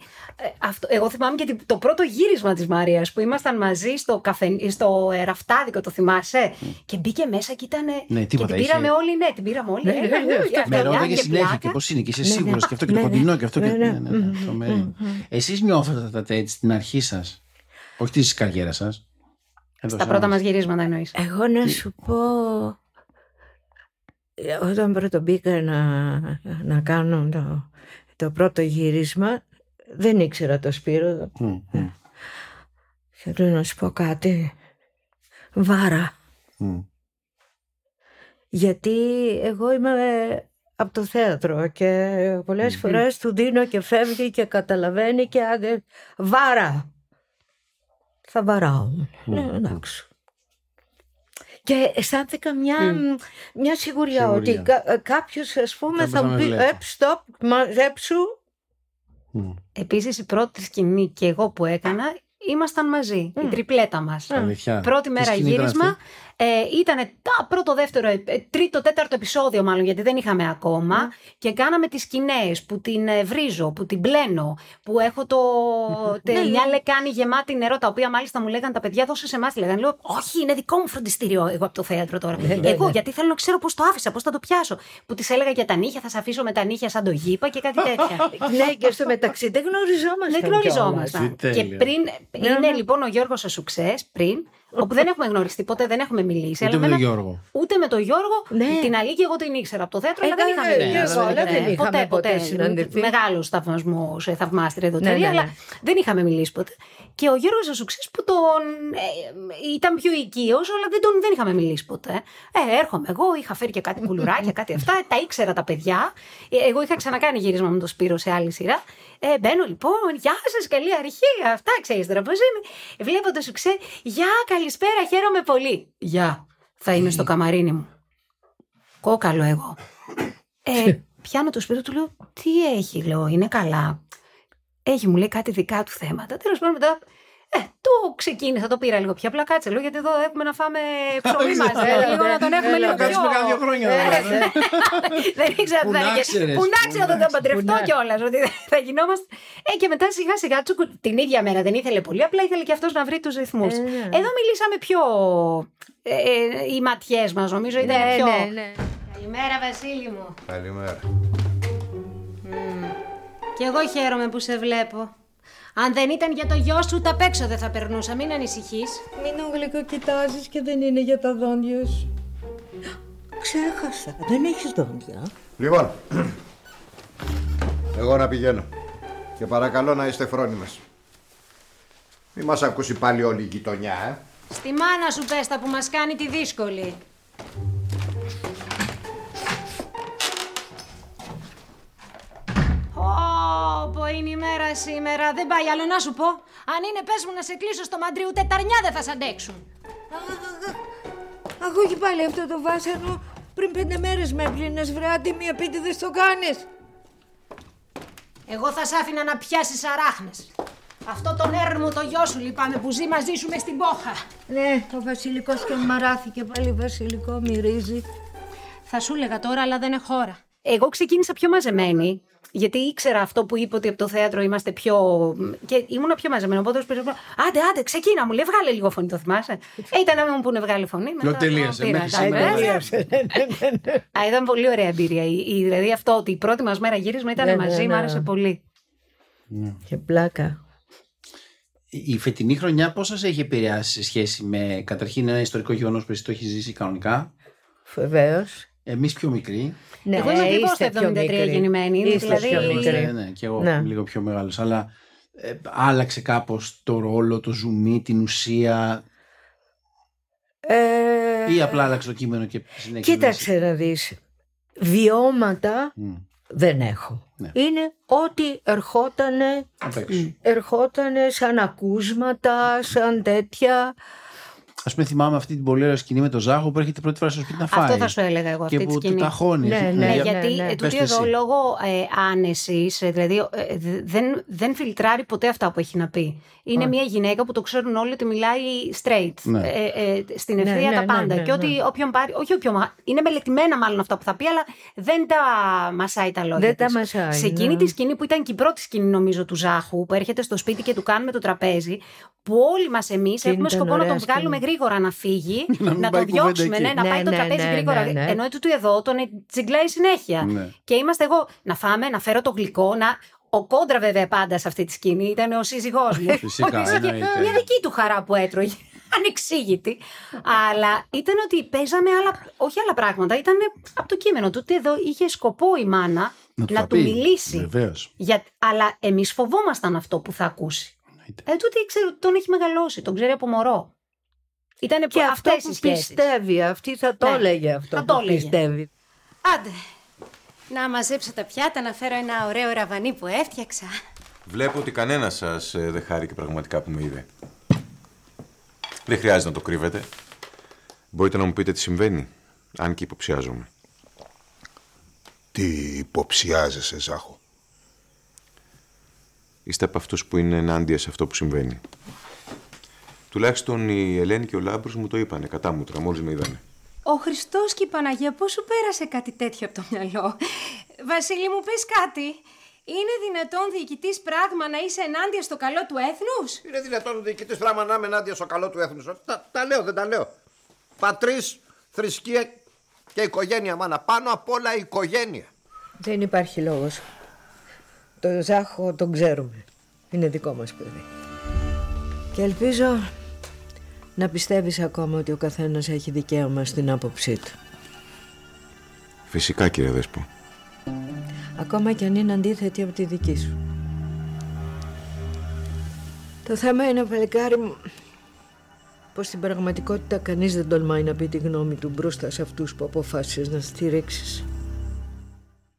Speaker 3: αυτό. Εγώ θυμάμαι και το πρώτο γύρισμα της Μαρία που ήμασταν μαζί στο, καφε, στο ραφτάδικο, το θυμάσαι; Mm. Και μπήκε μέσα και ήταν. Ναι,
Speaker 2: τίποτα,
Speaker 3: και την πήραμε είχε... όλοι, ναι, την πήραμε όλοι. Ναι, ναι,
Speaker 2: ναι, με ρώταγε συνέχεια και πώς είναι και είσαι σίγουρος και αυτό και το κοντινό και αυτό. Εσείς νιώθετε τα τέτοια στην αρχή σας, όχι της καριέρας σας
Speaker 3: στα πρώτα μας γυρίσματα εννοείς.
Speaker 4: Εγώ να σου πω... Όταν πρώτο μπήκα να, να κάνω το, το πρώτο γύρισμα, δεν ήξερα το Σπύρο. Mm, mm. Θέλω να σου πω κάτι. Βάρα. Γιατί εγώ είμαι από το θέατρο και πολλές φορές του δίνω και φεύγει και καταλαβαίνει και άντε βάρα θα βαράω. Ναι, εντάξει. Και αισθάνθηκα μια, mm. μια σιγουριά, ότι κα, κάποιος, ας πούμε, θα μου πει: Επ, stop, μαζέψου.
Speaker 3: Mm. Επίσης, η πρώτη σκηνή και εγώ που έκανα ήμασταν μαζί. Η τριπλέτα μας. Πρώτη μέρα γύρισμα. Ε, ήταν το πρώτο, δεύτερο, ε, τρίτο, τέταρτο επεισόδιο μάλλον, γιατί δεν είχαμε ακόμα. Ναι. Και κάναμε τις σκηνές που την ε, βρίζω, που την πλένω, που έχω το. Ναι, μια ναι. λεκάνη γεμάτη νερό, τα οποία μάλιστα μου λέγανε τα παιδιά, δώσε σε εμάς. Λέγανε, λέω, Όχι, είναι δικό μου φροντιστήριο εγώ από το θέατρο τώρα. εγώ, γιατί θέλω να ξέρω πώς το άφησα, πώς θα το πιάσω. Που της έλεγα για τα νύχια, θα σε αφήσω με τα νύχια σαν το γήπα και κάτι τέτοια.
Speaker 4: ναι, και στο μεταξύ δεν γνωριζόμασταν.
Speaker 3: Δεν γνωριζόμασταν. Και πριν. Είναι λοιπόν ο Γιώργος ο Σουξές, πριν, όπου δεν έχουμε γνωριστεί ποτέ, δεν έχουμε μιλήσει.
Speaker 2: Ούτε με τον Γιώργο.
Speaker 3: Ούτε με τον Γιώργο. Ναι. Την Αλή και εγώ την ήξερα από το θέατρο, αλλά δεν είχαμε
Speaker 4: μιλήσει. Ποτέ, ποτέ.
Speaker 3: Μεγάλος θαυμασμός, θαυμάστρια εδώ τέλεια, αλλά δεν είχαμε μιλήσει ποτέ. Και ο Γιώργος Ζωσουξή που τον. Ε, ήταν πιο οικείος, αλλά δεν, τον, δεν είχαμε μιλήσει ποτέ. Ε, έρχομαι εγώ, είχα φέρει και κάτι κουλουράκια, κάτι αυτά. Τα ήξερα τα παιδιά. Ε, εγώ είχα ξανακάνει γύρισμα με το Σπύρο σε άλλη σειρά. Ε, μπαίνω λοιπόν, γεια σας, καλή αρχή. Αυτά ξέρεις τώρα πώ είναι. Βλέπω το σουξέ. Γεια, καλησπέρα, χαίρομαι πολύ. Γεια, θα είναι στο καμαρίνι μου. Κόκαλο εγώ. Ε, πιάνω το σπίτι του, λέω, τι έχει, λέω, είναι καλά. Έχει, μου λέει κάτι δικά του θέματα. Τέλος πάντων, μετά Ε, το ξεκίνησα, το πήρα λίγο πιο απλά. Κάτσε λίγο, γιατί εδώ έχουμε να φάμε ψωμί μα. λίγο να τον έχουμε λίγο πιο.
Speaker 2: Να κάνα δύο χρόνια.
Speaker 3: Δεν ήξερα τι θα γίνει. Που να ξέρω ότι θα παντρευτώ κιόλας, ότι θα γινόμαστε. Ε, και μετά σιγά σιγά την ίδια μέρα δεν ήθελε πολύ, απλά ήθελε και αυτός να βρει τους ρυθμούς. Εδώ μιλήσαμε πιο. Οι ματιές μας, νομίζω, ήταν πιο. Καλημέρα, Βασίλη μου.
Speaker 5: Καλημέρα.
Speaker 3: Κι εγώ χαίρομαι που σε βλέπω. Αν δεν ήταν για το γιο σου, τα παίξω δεν θα περνούσα. Μην ανησυχείς.
Speaker 4: Μην γλυκό κοιτάζει και δεν είναι για τα δόντια σου. Ξέχασα. Δεν έχεις δόντια.
Speaker 5: Λοιπόν, εγώ να πηγαίνω. Και παρακαλώ να είστε φρόνιμες. Μη μας ακούσει πάλι όλη η γειτονιά, ε.
Speaker 3: Στη μάνα σου πες τα που μας κάνει τη δύσκολη. Πω είναι η μέρα σήμερα. Δεν πάει άλλο να σου πω. Αν είναι πες μου να σε κλείσω στο μαντρί, ούτε ταρνιά δεν θα σ' αντέξουν.
Speaker 4: Αχ, όχι πάλι αυτό το βάσανο. Πριν πέντε μέρες με έπλυνες βρε άτιμη επίτηδες το κάνεις.
Speaker 3: Εγώ θα σ' άφηνα να πιάσεις αράχνες. Αυτό τον έρμο το γιο σου λυπάμαι που ζει μαζί σου μες στην πόχα.
Speaker 4: Ναι, ο βασιλικός και μαράθηκε πάλι βασιλικό μυρίζει.
Speaker 3: Θα σου έλεγα τώρα, αλλά δεν έχω χώρα. Εγώ ξεκίνησα πιο μαζεμένη γιατί ήξερα αυτό που είπε ότι από το θέατρο είμαστε πιο. και ήμουν πιο μαζεμένο. Οπότε πήρε. Άντε, άντε, ξεκίνα μου, λέει, βγάλε λίγο φωνή, το θυμάσαι. Ε, ήταν να μου πούνε βγάλε φωνή.
Speaker 2: Μετά, τελείωσε. τελείωσε.
Speaker 3: Ήταν πολύ ωραία εμπειρία. Δηλαδή αυτό ότι η πρώτη μας μέρα γύρισμα ήταν ναι, μαζί, ναι, μου ναι. άρεσε πολύ.
Speaker 4: Και πλάκα.
Speaker 2: Η φετινή χρονιά πώς σας έχει επηρεάσει σε σχέση με καταρχήν ένα ιστορικό γεγονός που εσύ το έχεις ζήσει κανονικά;
Speaker 4: Βεβαίως.
Speaker 2: Εμείς πιο μικροί.
Speaker 3: Ναι, εγώ είμαι ακριβώς το 73 γεννημένη.
Speaker 4: Είστε δηλαδή... πιο μικρή.
Speaker 2: Ναι, ναι, και εγώ ναι. λίγο πιο μεγάλος. Αλλά ε, άλλαξε κάπως το ρόλο, το ζουμί, την ουσία; Ε... Ή απλά άλλαξε το κείμενο και συνέχισε.
Speaker 4: Κοίταξε να δεις. Βιώματα δεν έχω. Ναι. Είναι ό,τι ερχότανε, ερχότανε σαν ακούσματα, σαν τέτοια.
Speaker 2: Α πούμε, θυμάμαι αυτή την πολύ ωραία σκηνή με το Ζάχο που έρχεται πρώτη φορά στο σπίτι να φάει.
Speaker 3: Αυτό θα σου έλεγα εγώ.
Speaker 2: Αυτή και που του ταχώνει.
Speaker 3: Ναι, ναι, ναι, γιατί ναι, ναι. τούτη εδώ λόγω ε, άνεσης, ε, δηλαδή ε, δεν, δεν φιλτράρει ποτέ αυτά που έχει να πει. Είναι μια γυναίκα που το ξέρουν όλοι ότι μιλάει straight. Ναι. Ε, ε, στην ευθεία τα πάντα. και ότι όποιον πάρει. Όχι όποιον. Είναι μελετημένα μάλλον αυτά που θα πει, αλλά δεν τα μασάει τα λόγια.
Speaker 4: Δεν τα μασάει.
Speaker 3: Σε εκείνη τη σκηνή που ήταν και η πρώτη σκηνή, νομίζω, του Ζάχου, που έρχεται στο σπίτι και του κάνουμε το τραπέζι, που όλοι μας εμείς έχουμε σκοπό να τον βγάλουμε γρήγορα να φύγει, να τον διώξουμε, ναι, να πάει το ναι, τραπέζι ναι, γρήγορα. Ενώ του εδώ τον τσιγκλάει συνέχεια. Και είμαστε εγώ να φάμε, να φέρω το γλυκό, να. Ο κόντρα βέβαια πάντα σε αυτή τη σκηνή ήταν ο σύζυγός μου.
Speaker 2: Φυσικά.
Speaker 3: Μια δική του χαρά που έτρωγε. Ανεξήγητη. Αλλά ήταν ότι παίζαμε άλλα, όχι άλλα πράγματα. Ήταν από το κείμενο του. Ότι εδώ είχε σκοπό η μάνα να, του μιλήσει. Για, αλλά εμείς φοβόμασταν αυτό που θα ακούσει. Ε, τούτη ξέρω, τον έχει μεγαλώσει, τον ξέρει από μωρό. Ήταν
Speaker 4: και αυτό που πιστεύει, αυτή θα το ναι. έλεγε αυτό θα που το πιστεύει.
Speaker 3: Άντε, να μαζέψω τα πιάτα, να φέρω ένα ωραίο ραβανί που έφτιαξα.
Speaker 6: Βλέπω ότι κανένας σας ε, δεν χάρηκε πραγματικά που με είδε. Δεν χρειάζεται να το κρύβετε. Μπορείτε να μου πείτε τι συμβαίνει, αν και υποψιάζομαι.
Speaker 5: Τι υποψιάζεσαι, Ζάχο;
Speaker 6: Είστε από αυτούς που είναι ενάντια σε αυτό που συμβαίνει. Τουλάχιστον η Ελένη και ο Λάμπρος μου το είπανε κατά μούτρα, μόλις με είδανε.
Speaker 3: Ο Χριστός και η Παναγία, πώ σου πέρασε κάτι τέτοιο από το μυαλό; Βασίλη, μου πες κάτι. Είναι δυνατόν διοικητής πράγμα να είσαι ενάντια στο καλό του έθνους;
Speaker 5: Είναι δυνατόν διοικητής πράγμα να είμαι ενάντια στο καλό του έθνους. Τα, τα λέω, δεν τα λέω. Πατρίς, θρησκεία και οικογένεια, μάνα. Πάνω απ' όλα η οικογένεια.
Speaker 4: Δεν υπάρχει λόγος. Το Ζάχο τον ξέρουμε. Είναι δικό μας παιδί. Και ελπίζω να πιστεύεις ακόμα ότι ο καθένας έχει δικαίωμα στην άποψή του.
Speaker 6: Φυσικά κύριε Δέσπο.
Speaker 4: Ακόμα και αν είναι αντίθετη από τη δική σου. Το θέμα είναι, παλικάρι μου, πως στην πραγματικότητα κανείς δεν τολμάει να πει τη γνώμη του μπροστά σε αυτούς που αποφάσισες να στηρίξεις.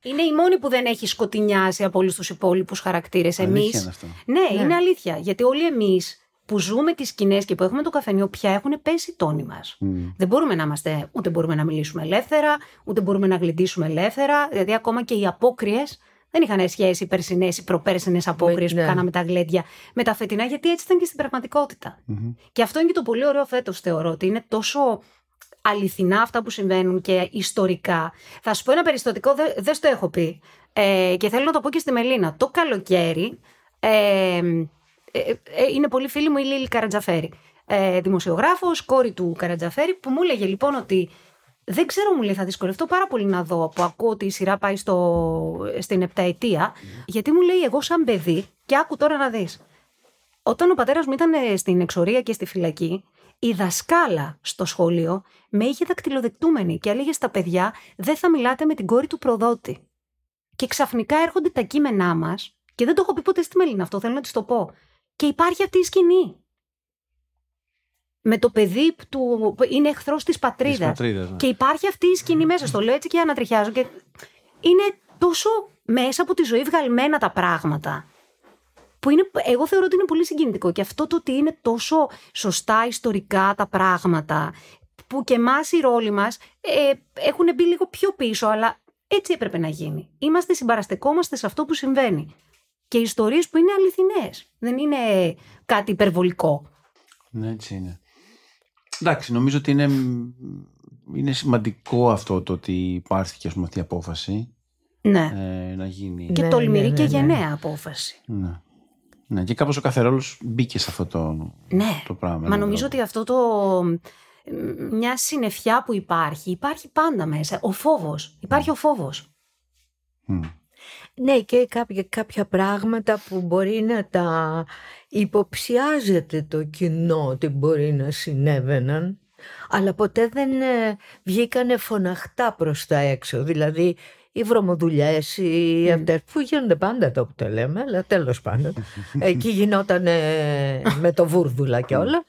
Speaker 3: Είναι η μόνη που δεν έχει σκοτεινιάσει από όλους τους υπόλοιπους χαρακτήρες. Εμείς. Ναι, ναι, είναι αλήθεια. Γιατί όλοι εμείς που ζούμε τις σκηνές και που έχουμε το καφενείο πια έχουν πέσει οι τόνοι μας. Δεν μπορούμε να είμαστε, ούτε μπορούμε να μιλήσουμε ελεύθερα, ούτε μπορούμε να γλεντήσουμε ελεύθερα. Δηλαδή, ακόμα και οι απόκριες Δεν είχαν σχέση οι περσινές ή προπέρσινες απόκριες που
Speaker 4: ναι.
Speaker 3: κάναμε τα γλέντια με τα φετινά, γιατί έτσι ήταν και στην πραγματικοτητα Και αυτό είναι και το πολύ ωραίο φέτος, θεωρώ, ότι είναι τόσο αληθινά αυτά που συμβαίνουν και ιστορικά. Θα σου πω ένα περιστατικό, δεν δες το έχω πει. Ε, και θέλω να το πω και στη Μελίνα. Το καλοκαίρι. Ε, ε, ε, είναι πολύ φίλη μου η Λίλη Καρατζαφέρη. Ε, Δημοσιογράφος, κόρη του Καρατζαφέρη, που μου έλεγε λοιπόν ότι δεν ξέρω, μου λέει, θα δυσκολευτώ πάρα πολύ να δω που ακούω ότι η σειρά πάει στο, στην επταετία. Γιατί μου λέει, εγώ σαν παιδί, και άκου τώρα να δεις. Όταν ο πατέρας μου ήταν στην εξορία και στη φυλακή, η δασκάλα στο σχολείο με είχε δακτυλοδεκτούμενη και έλεγε στα παιδιά: Δεν θα μιλάτε με την κόρη του προδότη. Και ξαφνικά έρχονται τα κείμενά μας, και δεν το έχω πει ποτέ στη Μελίνα αυτό, θέλω να της το πω. Και υπάρχει αυτή η σκηνή. Με το παιδί που είναι εχθρός της πατρίδας.
Speaker 2: ναι.
Speaker 3: Και υπάρχει αυτή η σκηνή μέσα. Στο λέω έτσι και ανατριχιάζω. Και είναι τόσο μέσα από τη ζωή βγαλμένα τα πράγματα. Που είναι, εγώ θεωρώ ότι είναι πολύ συγκινητικό. Και αυτό το ότι είναι τόσο σωστά ιστορικά τα πράγματα, που και εμάς οι ρόλοι μας ε, έχουν μπει λίγο πιο πίσω, αλλά έτσι έπρεπε να γίνει. Είμαστε συμπαραστεκόμαστε σε αυτό που συμβαίνει. Και ιστορίες που είναι αληθινές. Δεν είναι κάτι υπερβολικό.
Speaker 2: Ναι, έτσι είναι. Εντάξει, νομίζω ότι είναι, είναι σημαντικό αυτό το ότι υπάρχει ας πούμε, αυτή η απόφαση
Speaker 3: Ναι.
Speaker 2: ε, να γίνει.
Speaker 3: Και
Speaker 4: Ναι,
Speaker 3: τολμηρή
Speaker 4: ναι,
Speaker 3: και
Speaker 4: ναι, ναι.
Speaker 3: γενναία απόφαση.
Speaker 2: Ναι. ναι. Και κάπως ο κάθε ρόλος μπήκε σε αυτό το,
Speaker 3: Ναι.
Speaker 2: το πράγμα.
Speaker 3: Μα
Speaker 2: έναν
Speaker 3: νομίζω
Speaker 2: τρόπο.
Speaker 3: ότι αυτό το. μια συννεφιά που υπάρχει, υπάρχει πάντα μέσα. Ο φόβος. Υπάρχει ο φόβος.
Speaker 2: Μμ.
Speaker 4: Ναι, και κάποια, κάποια πράγματα που μπορεί να τα υποψιάζεται το κοινό ότι μπορεί να συνέβαιναν, αλλά ποτέ δεν ε, βγήκανε φωναχτά προς τα έξω. Δηλαδή, οι βρωμοδουλειές, οι αυτές που γίνονται πάντα το που τα λέμε, αλλά τέλος πάντων. Εκεί γινόταν με το βούρδουλα και όλα.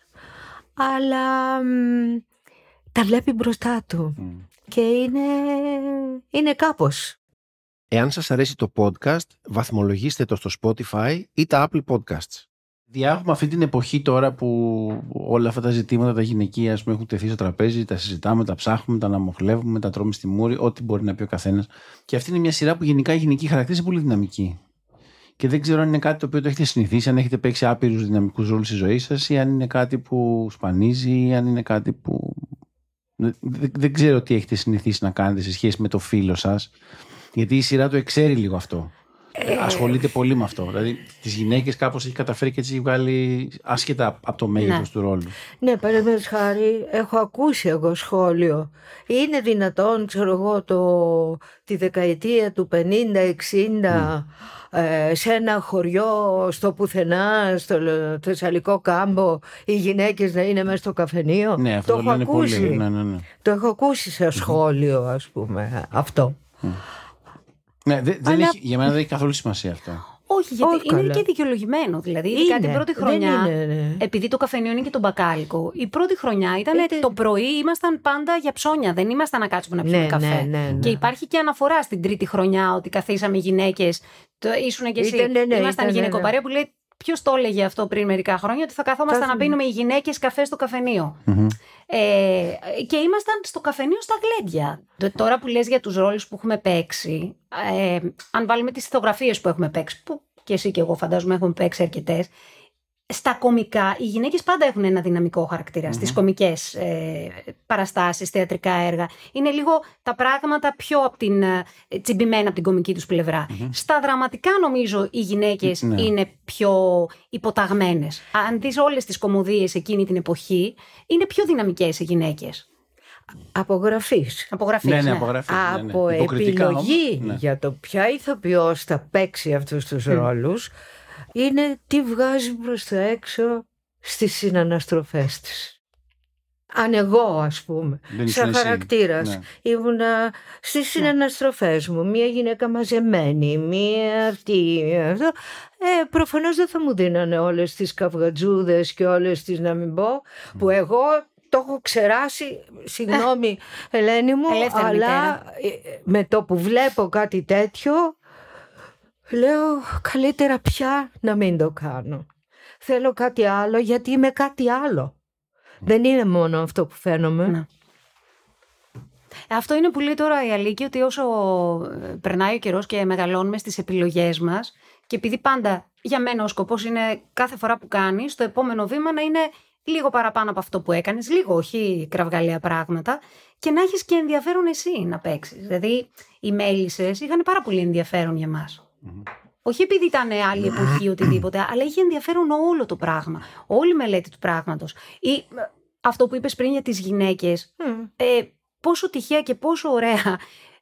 Speaker 4: Αλλά μ, τα βλέπει μπροστά του. Και είναι, είναι κάπως.
Speaker 2: Εάν σας αρέσει το podcast, βαθμολογήστε το στο Spotify ή τα Apple Podcasts. Διάγουμε αυτή την εποχή τώρα που όλα αυτά τα ζητήματα τα γυναικεία ας πούμε, έχουν τεθεί στο τραπέζι, τα συζητάμε, τα ψάχνουμε, τα αναμοχλεύουμε, τα τρώμε στη μούρη, ό,τι μπορεί να πει ο καθένας. Και αυτή είναι μια σειρά που γενικά η γυναική χαρακτήρα είναι πολύ δυναμική. Και δεν ξέρω αν είναι κάτι το οποίο το έχετε συνηθίσει, αν έχετε παίξει άπειρους δυναμικούς ρόλους στη ζωή σας, ή αν είναι κάτι που σπανίζει, ή αν είναι κάτι που. Δεν, δεν ξέρω τι έχετε συνηθίσει να κάνετε σε σχέση με το φίλο σας. Γιατί η σειρά το εξέρει λίγο αυτό. Ε, ασχολείται πολύ με αυτό. Δηλαδή, τις γυναίκες κάπως έχει καταφέρει και έτσι έχει βγάλει άσχετα από το μέγεθος
Speaker 3: Ναι.
Speaker 2: του ρόλου.
Speaker 4: Ναι, παραδείγματος χάρη, έχω ακούσει εγώ σχόλιο. Είναι δυνατόν, ξέρω εγώ, το, τη δεκαετία του 50-60 ε, σε ένα χωριό στο πουθενά, στο λ- Θεσσαλικό κάμπο, οι γυναίκες να είναι μέσα στο καφενείο.
Speaker 2: Ναι, αυτό το,
Speaker 4: έχω
Speaker 2: λένε
Speaker 4: ακούσει.
Speaker 2: πολύ. Ναι, ναι, ναι.
Speaker 4: Το έχω ακούσει σε σχόλιο, ας πούμε, αυτό.
Speaker 2: Ναι δε- δεν
Speaker 4: Αλλά-
Speaker 2: έχει, για μένα δεν έχει καθόλου σημασία αυτό.
Speaker 3: Όχι, γιατί
Speaker 4: Όχι
Speaker 3: είναι
Speaker 4: καλά.
Speaker 3: και δικαιολογημένο. Δηλαδή, ειδικά
Speaker 4: Είναι,
Speaker 3: την πρώτη
Speaker 4: δεν
Speaker 3: χρονιά.
Speaker 4: είναι, ναι.
Speaker 3: Επειδή το καφενείο είναι και το μπακάλικο, η πρώτη χρονιά ήταν
Speaker 4: Είτε-
Speaker 3: το πρωί, ήμασταν πάντα για ψώνια. Δεν ήμασταν να κάτσουμε να πιούμε
Speaker 4: Ναι,
Speaker 3: καφέ.
Speaker 4: ναι, ναι, ναι.
Speaker 3: Και υπάρχει και αναφορά στην τρίτη χρονιά ότι καθίσαμε γυναίκες. Ήσουν και εσύ.
Speaker 4: Ήτανε, ναι,
Speaker 3: ήμασταν
Speaker 4: ήτανε,
Speaker 3: γυναικοπαρέα που λέει. Ποιος το έλεγε αυτό πριν μερικά χρόνια, ότι θα καθόμασταν
Speaker 4: Κάθε-
Speaker 3: να πίνουμε οι γυναίκες καφέ στο καφενείο. Ε, και ήμασταν στο καφενείο στα γλέντια. Τ- Τώρα που λες για τους ρόλους που έχουμε παίξει, ε, αν βάλουμε τις ηθογραφίες που έχουμε παίξει, που και εσύ και εγώ φαντάζομαι έχουμε παίξει αρκετές. Στα κομικά, οι γυναίκες πάντα έχουν ένα δυναμικό χαρακτήρα στις κομικές ε, παραστάσεις, θεατρικά έργα. Είναι λίγο τα πράγματα πιο από την, ε, τσιμπημένα από την κομική τους πλευρα Στα δραματικά νομίζω οι γυναίκες
Speaker 2: Ναι.
Speaker 3: είναι πιο υποταγμένες. Αν δεις όλες τις κομμωδίες εκείνη την εποχή, είναι πιο δυναμικές οι γυναίκες.
Speaker 4: Απογραφής.
Speaker 3: Απογραφής,
Speaker 2: ναι, ναι,
Speaker 3: ναι.
Speaker 2: απογραφής. ναι, ναι.
Speaker 4: από
Speaker 2: Υποκριτικά όμως,
Speaker 4: επιλογή
Speaker 2: ναι.
Speaker 4: για το ποια ηθοποιός θα παίξει αυτούς τους ρόλους είναι τι βγάζει προς τα έξω στις συναναστροφές της. Αν εγώ ας πούμε,
Speaker 2: Δεν ήσουν
Speaker 4: σαν
Speaker 2: εσύ.
Speaker 4: χαρακτήρας,
Speaker 2: Ναι.
Speaker 4: ήμουνα στις συναναστροφές μου, μία γυναίκα μαζεμένη, μία αυτή, μία αυτό, ε, προφανώς δεν θα μου δίνανε όλες τις καυγατζούδες και όλες τις να μην πω, που εγώ το έχω ξεράσει, συγγνώμη Ελένη μου,
Speaker 3: Ελεύθερη
Speaker 4: αλλά ε, με το που βλέπω κάτι τέτοιο, λέω καλύτερα πια να μην το κάνω. Θέλω κάτι άλλο γιατί είμαι κάτι άλλο. Δεν είναι μόνο αυτό που φαίνομαι.
Speaker 3: Ναι. Αυτό είναι που λέει τώρα η Αλίκη, ότι όσο ε, περνάει ο καιρός και μεγαλώνουμε στις επιλογές μας, και επειδή πάντα για μένα ο σκοπός είναι κάθε φορά που κάνεις, το επόμενο βήμα να είναι λίγο παραπάνω από αυτό που έκανες, λίγο, όχι κραυγαλαία πράγματα, και να έχεις και ενδιαφέρον εσύ να παίξεις. Δηλαδή, οι μέλισσες είχαν πάρα πολύ ενδιαφέρον για μας. Όχι επειδή ήταν άλλη εποχή ή οτιδήποτε, αλλά είχε ενδιαφέρον όλο το πράγμα. Όλη η μελέτη του πράγματος. Ή ε, αυτό που είπες πριν για τις γυναίκες. Ε, πόσο τυχαία και πόσο ωραία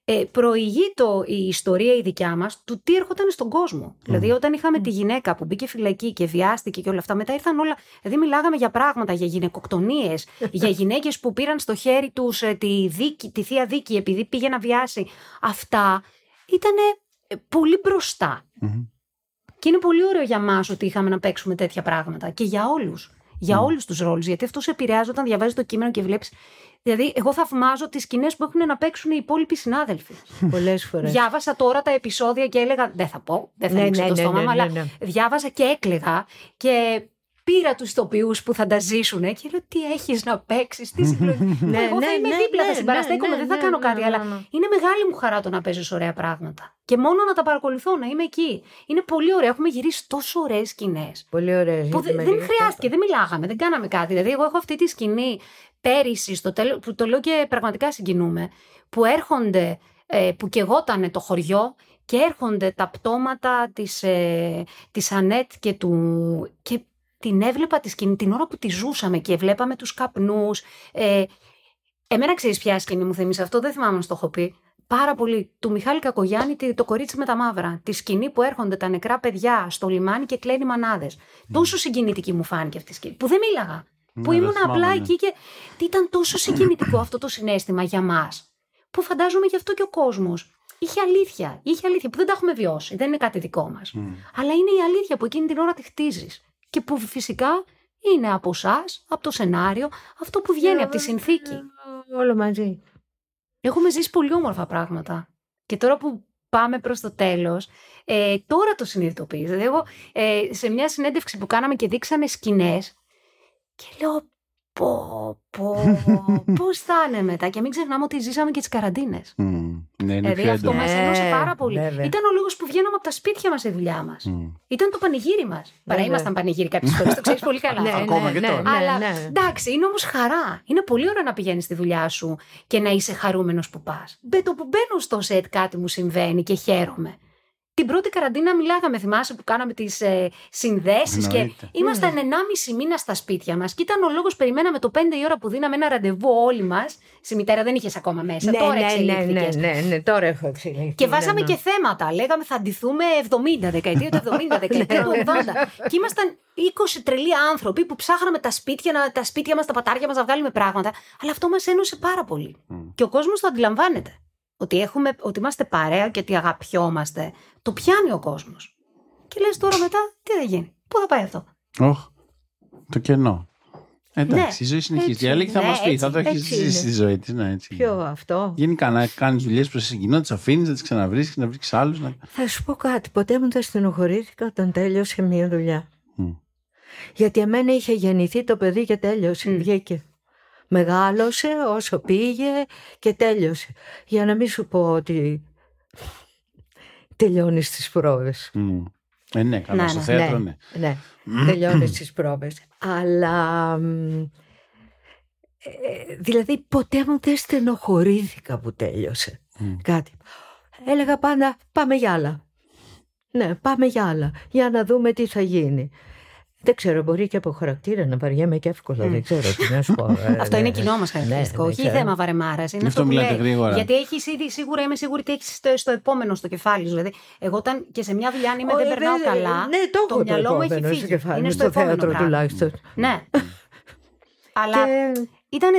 Speaker 3: ε, προηγεί το, η ιστορία η δικιά μας του τι έρχονταν στον κόσμο. Δηλαδή, όταν είχαμε τη γυναίκα που μπήκε φυλακή και βιάστηκε και όλα αυτά, μετά ήρθαν όλα. Δηλαδή, μιλάγαμε για πράγματα, για γυναικοκτονίες, για γυναίκες που πήραν στο χέρι τους ε, τη, τη θεία δίκη επειδή πήγε να βιάσει. Αυτά ήταν ε, πολύ Και είναι πολύ ωραίο για μας ότι είχαμε να παίξουμε τέτοια πράγματα και για όλους. Για όλους τους ρόλους. Γιατί αυτό σε επηρεάζει όταν διαβάζεις το κείμενο και βλέπεις Δηλαδή, εγώ θαυμάζω τις σκηνές που έχουν να παίξουν οι υπόλοιποι συνάδελφοι.
Speaker 4: Πολλές φορές.
Speaker 3: Διάβασα τώρα τα επεισόδια και έλεγα. Δεν θα πω, δεν θα ναι, ανοίξω ναι, το ναι, στόμα μου, ναι, αλλά διάβαζα και έκλεγα. Και πήρα τους τοπιούς που θα τα ζήσουν και λέω τι έχεις να παίξεις, τι συλλογή. ναι, εγώ θα είμαι δίπλα, θα συμπαραστέκομαι, δεν θα κάνω κάτι, αλλά είναι μεγάλη μου χαρά το να παίζεις ωραία πράγματα. Και μόνο να τα παρακολουθώ, να είμαι εκεί. Είναι πολύ ωραία. Έχουμε γυρίσει τόσο ωραίες σκηνές.
Speaker 4: Πολύ ωραίες.
Speaker 3: Που δεν χρειάστηκε, δεν μιλάγαμε, δεν κάναμε κάτι. Δηλαδή, εγώ έχω αυτή τη σκηνή πέρυσι, στο τέλος, που το λέω και πραγματικά συγκινούμε, που έρχονται, ε, που κεγότανε το χωριό και έρχονται τα πτώματα της, ε, της Ανέτ και του... Και την έβλεπα τη σκηνή την ώρα που τη ζούσαμε και βλέπαμε τους καπνούς. Ε, εμένα ξέρεις ποια σκηνή μου θυμίζει αυτό, δεν θυμάμαι να το έχω πει. Πάρα πολύ. Του Μιχάλη Κακογιάννη, το κορίτσι με τα μαύρα. Τη σκηνή που έρχονται τα νεκρά παιδιά στο λιμάνι και κλαίνει μανάδες. Mm. Τόσο συγκινητική μου φάνηκε αυτή η σκηνή. Που δεν μίλαγα. Που ναι, ήμουν απλά ναι. εκεί και ήταν τόσο συγκινητικό αυτό το συνέστημα για μας. Που φαντάζομαι γι' αυτό και ο κόσμος. Είχε αλήθεια. Είχε αλήθεια που δεν τα έχουμε βιώσει. Δεν είναι κάτι δικό μας. Αλλά είναι η αλήθεια που εκείνη την ώρα τη χτίζεις. Και που φυσικά είναι από εσά, από το σενάριο, αυτό που βγαίνει από τη συνθήκη.
Speaker 4: Όλο μαζί.
Speaker 3: Έχουμε ζήσει πολύ όμορφα πράγματα. Και τώρα που πάμε προς το τέλος, ε, τώρα το συνειδητοποιήσω. Δηλαδή εγώ ε, σε μια συνέντευξη που κάναμε και δείξαμε σκηνές, και λέω, πω, πω, πώς θα είναι μετά; Και μην ξεχνάμε ότι ζήσαμε και τις καραντίνες. Mm, ναι, δηλαδή αυτό μας ένωσε πάρα πολύ. Ήταν ο λόγος που βγαίναμε από τα σπίτια μας στη δουλειά μας. Ήταν το πανηγύρι μας. Παρά ήμασταν πανηγύρι κάποιες φορές, το ξέρεις πολύ καλά.
Speaker 5: ναι, Ακόμα και τώρα.
Speaker 3: Αλλά εντάξει, είναι όμως χαρά. Είναι πολύ ωραία να πηγαίνεις στη δουλειά σου και να είσαι χαρούμενος που πας. Με το που μπαίνω στο σετ κάτι μου συμβαίνει και χαίρομαι. Την πρώτη καραντίνα μιλάγαμε, θυμάσαι που κάναμε τις ε, συνδέσεις και ήμασταν mm. 1,5 μήνα στα σπίτια μας. Και ήταν ο λόγος, περιμέναμε το 5 η ώρα που δίναμε ένα ραντεβού όλοι μας. Στη μητέρα δεν είχες ακόμα μέσα.
Speaker 4: Ναι,
Speaker 3: τώρα
Speaker 4: ναι, ναι, ναι, ναι, ναι, τώρα έχω εξελιχθεί.
Speaker 3: Και βάζαμε ναι, και θέματα. Λέγαμε θα αντιθούμε 70, δεκαετία του 70, δεκαετία του 80. και ήμασταν 20 τρελοί άνθρωποι που ψάχναμε τα σπίτια, τα σπίτια μας, τα πατάρια μας να βγάλουμε πράγματα. Αλλά αυτό μας ένωσε πάρα πολύ. Και ο κόσμος το αντιλαμβάνεται ότι, έχουμε, ότι είμαστε παρέα και ότι αγαπιόμαστε, το πιάνει ο κόσμος. Και λες τώρα μετά, τι θα γίνει, πού θα πάει αυτό;
Speaker 7: Όχι. το κενό. Εντάξει, ναι, η ζωή συνεχίζει. Η Αλέκη θα ναι, μας πει, θα το έχεις ζήσει στη ζωή της. Ναι, έτσι.
Speaker 4: Ποιο αυτό;
Speaker 7: Γενικά να κάνεις δουλειές προς εσένα, να τις αφήνεις, να τις ξαναβρίσκει, να βρεις άλλους. Να...
Speaker 4: Θα σου πω κάτι. Ποτέ μου δεν στενοχωρήθηκα όταν τέλειωσε μια δουλειά. Mm. Γιατί εμένα είχε γεννηθεί το παιδί και τέλειωσε. Mm. Βγήκε. Μεγάλωσε όσο πήγε και τέλειωσε. Για να μην σου πω ότι τελειώνεις τις πρόβες.
Speaker 7: Mm. Ε, ναι, καλά, ναι, στο ναι, θέατρο, ναι.
Speaker 4: Ναι, ναι. τελειώνεις τις πρόβες. Αλλά... Ε, δηλαδή ποτέ μου δεν στενοχωρήθηκα που τέλειωσε κάτι. Έλεγα πάντα πάμε για άλλα. Ναι, πάμε για άλλα. Για να δούμε τι θα γίνει. Δεν ξέρω, μπορεί και από χαρακτήρα να βαριέμαι και εύκολα. Δεν ξέρω τι να σου πω.
Speaker 3: Ε, αυτό είναι κοινό μας χαρακτηριστικό. Ναι, όχι θέμα βαρεμάρας. Είναι αυτό που λέει. Γρήγορα. Γιατί έχεις ήδη, σίγουρα είμαι σίγουρη ότι έχεις στο, επόμενο στο κεφάλι σου. Δηλαδή, εγώ όταν και σε μια δουλειά, αν είμαι δεν περνάω καλά.
Speaker 4: Ναι, το, το μυαλό μου έχει φύγει. Είναι στο θέατρο τουλάχιστον.
Speaker 3: Ναι. Αλλά ήταν,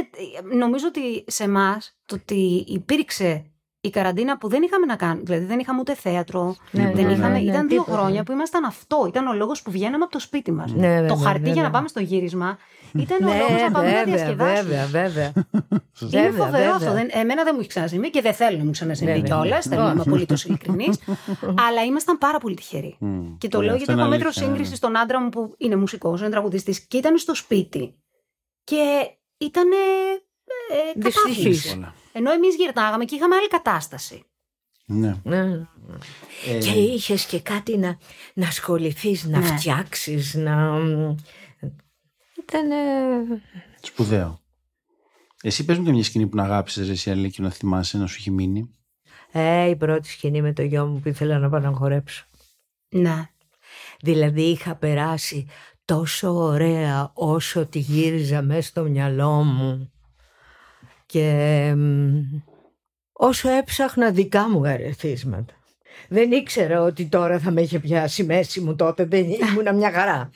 Speaker 3: νομίζω ότι σε εμάς το ότι υπήρξε η καραντίνα που δεν είχαμε να κάνουμε. Δηλαδή δεν είχαμε ούτε θέατρο. Ναι, δεν ναι, είχαμε, ναι, ήταν δύο χρόνια που ήμασταν αυτό. Ήταν ο λόγος που βγαίναμε από το σπίτι μας. το χαρτί για να πάμε στο γύρισμα ήταν ο λόγος να πάμε να διασκεδάσουμε.
Speaker 4: Βέβαια, βέβαια.
Speaker 3: Είναι φοβερό αυτό. εμένα δεν μου έχει ξανασυμβεί και δεν θέλω να μου ξανασυμβεί κιόλας. Δεν είμαι απολύτως ειλικρινής. Αλλά ήμασταν πάρα πολύ τυχεροί. Και το λέω γιατί έχω μέτρο σύγκριση στον άντρα μου που είναι μουσικός, είναι τραγουδιστής και ήταν στο σπίτι. Και ήταν ε, Δυστυχής. Ενώ εμείς γυρνάγαμε και είχαμε άλλη κατάσταση.
Speaker 7: Ναι. ναι.
Speaker 4: Ε... Και είχες και κάτι να, να ασχοληθείς, να ναι. φτιάξεις, να... Ήταν...
Speaker 7: Σπουδαίο. Εσύ πες μου και μια σκηνή που να αγάπησες εσύ Αλή και να θυμάσαι να σου έχει μείνει.
Speaker 4: Ε, η πρώτη σκηνή με το γιο μου που ήθελα να πάω να χορέψω.
Speaker 3: Ναι.
Speaker 4: Δηλαδή είχα περάσει τόσο ωραία όσο τη γύριζα μέσα στο μυαλό μου και όσο έψαχνα δικά μου αρεθίσματα. Δεν ήξερα ότι τώρα θα με είχε πιάσει μέση μου τότε, δεν ήμουν μια χαρά.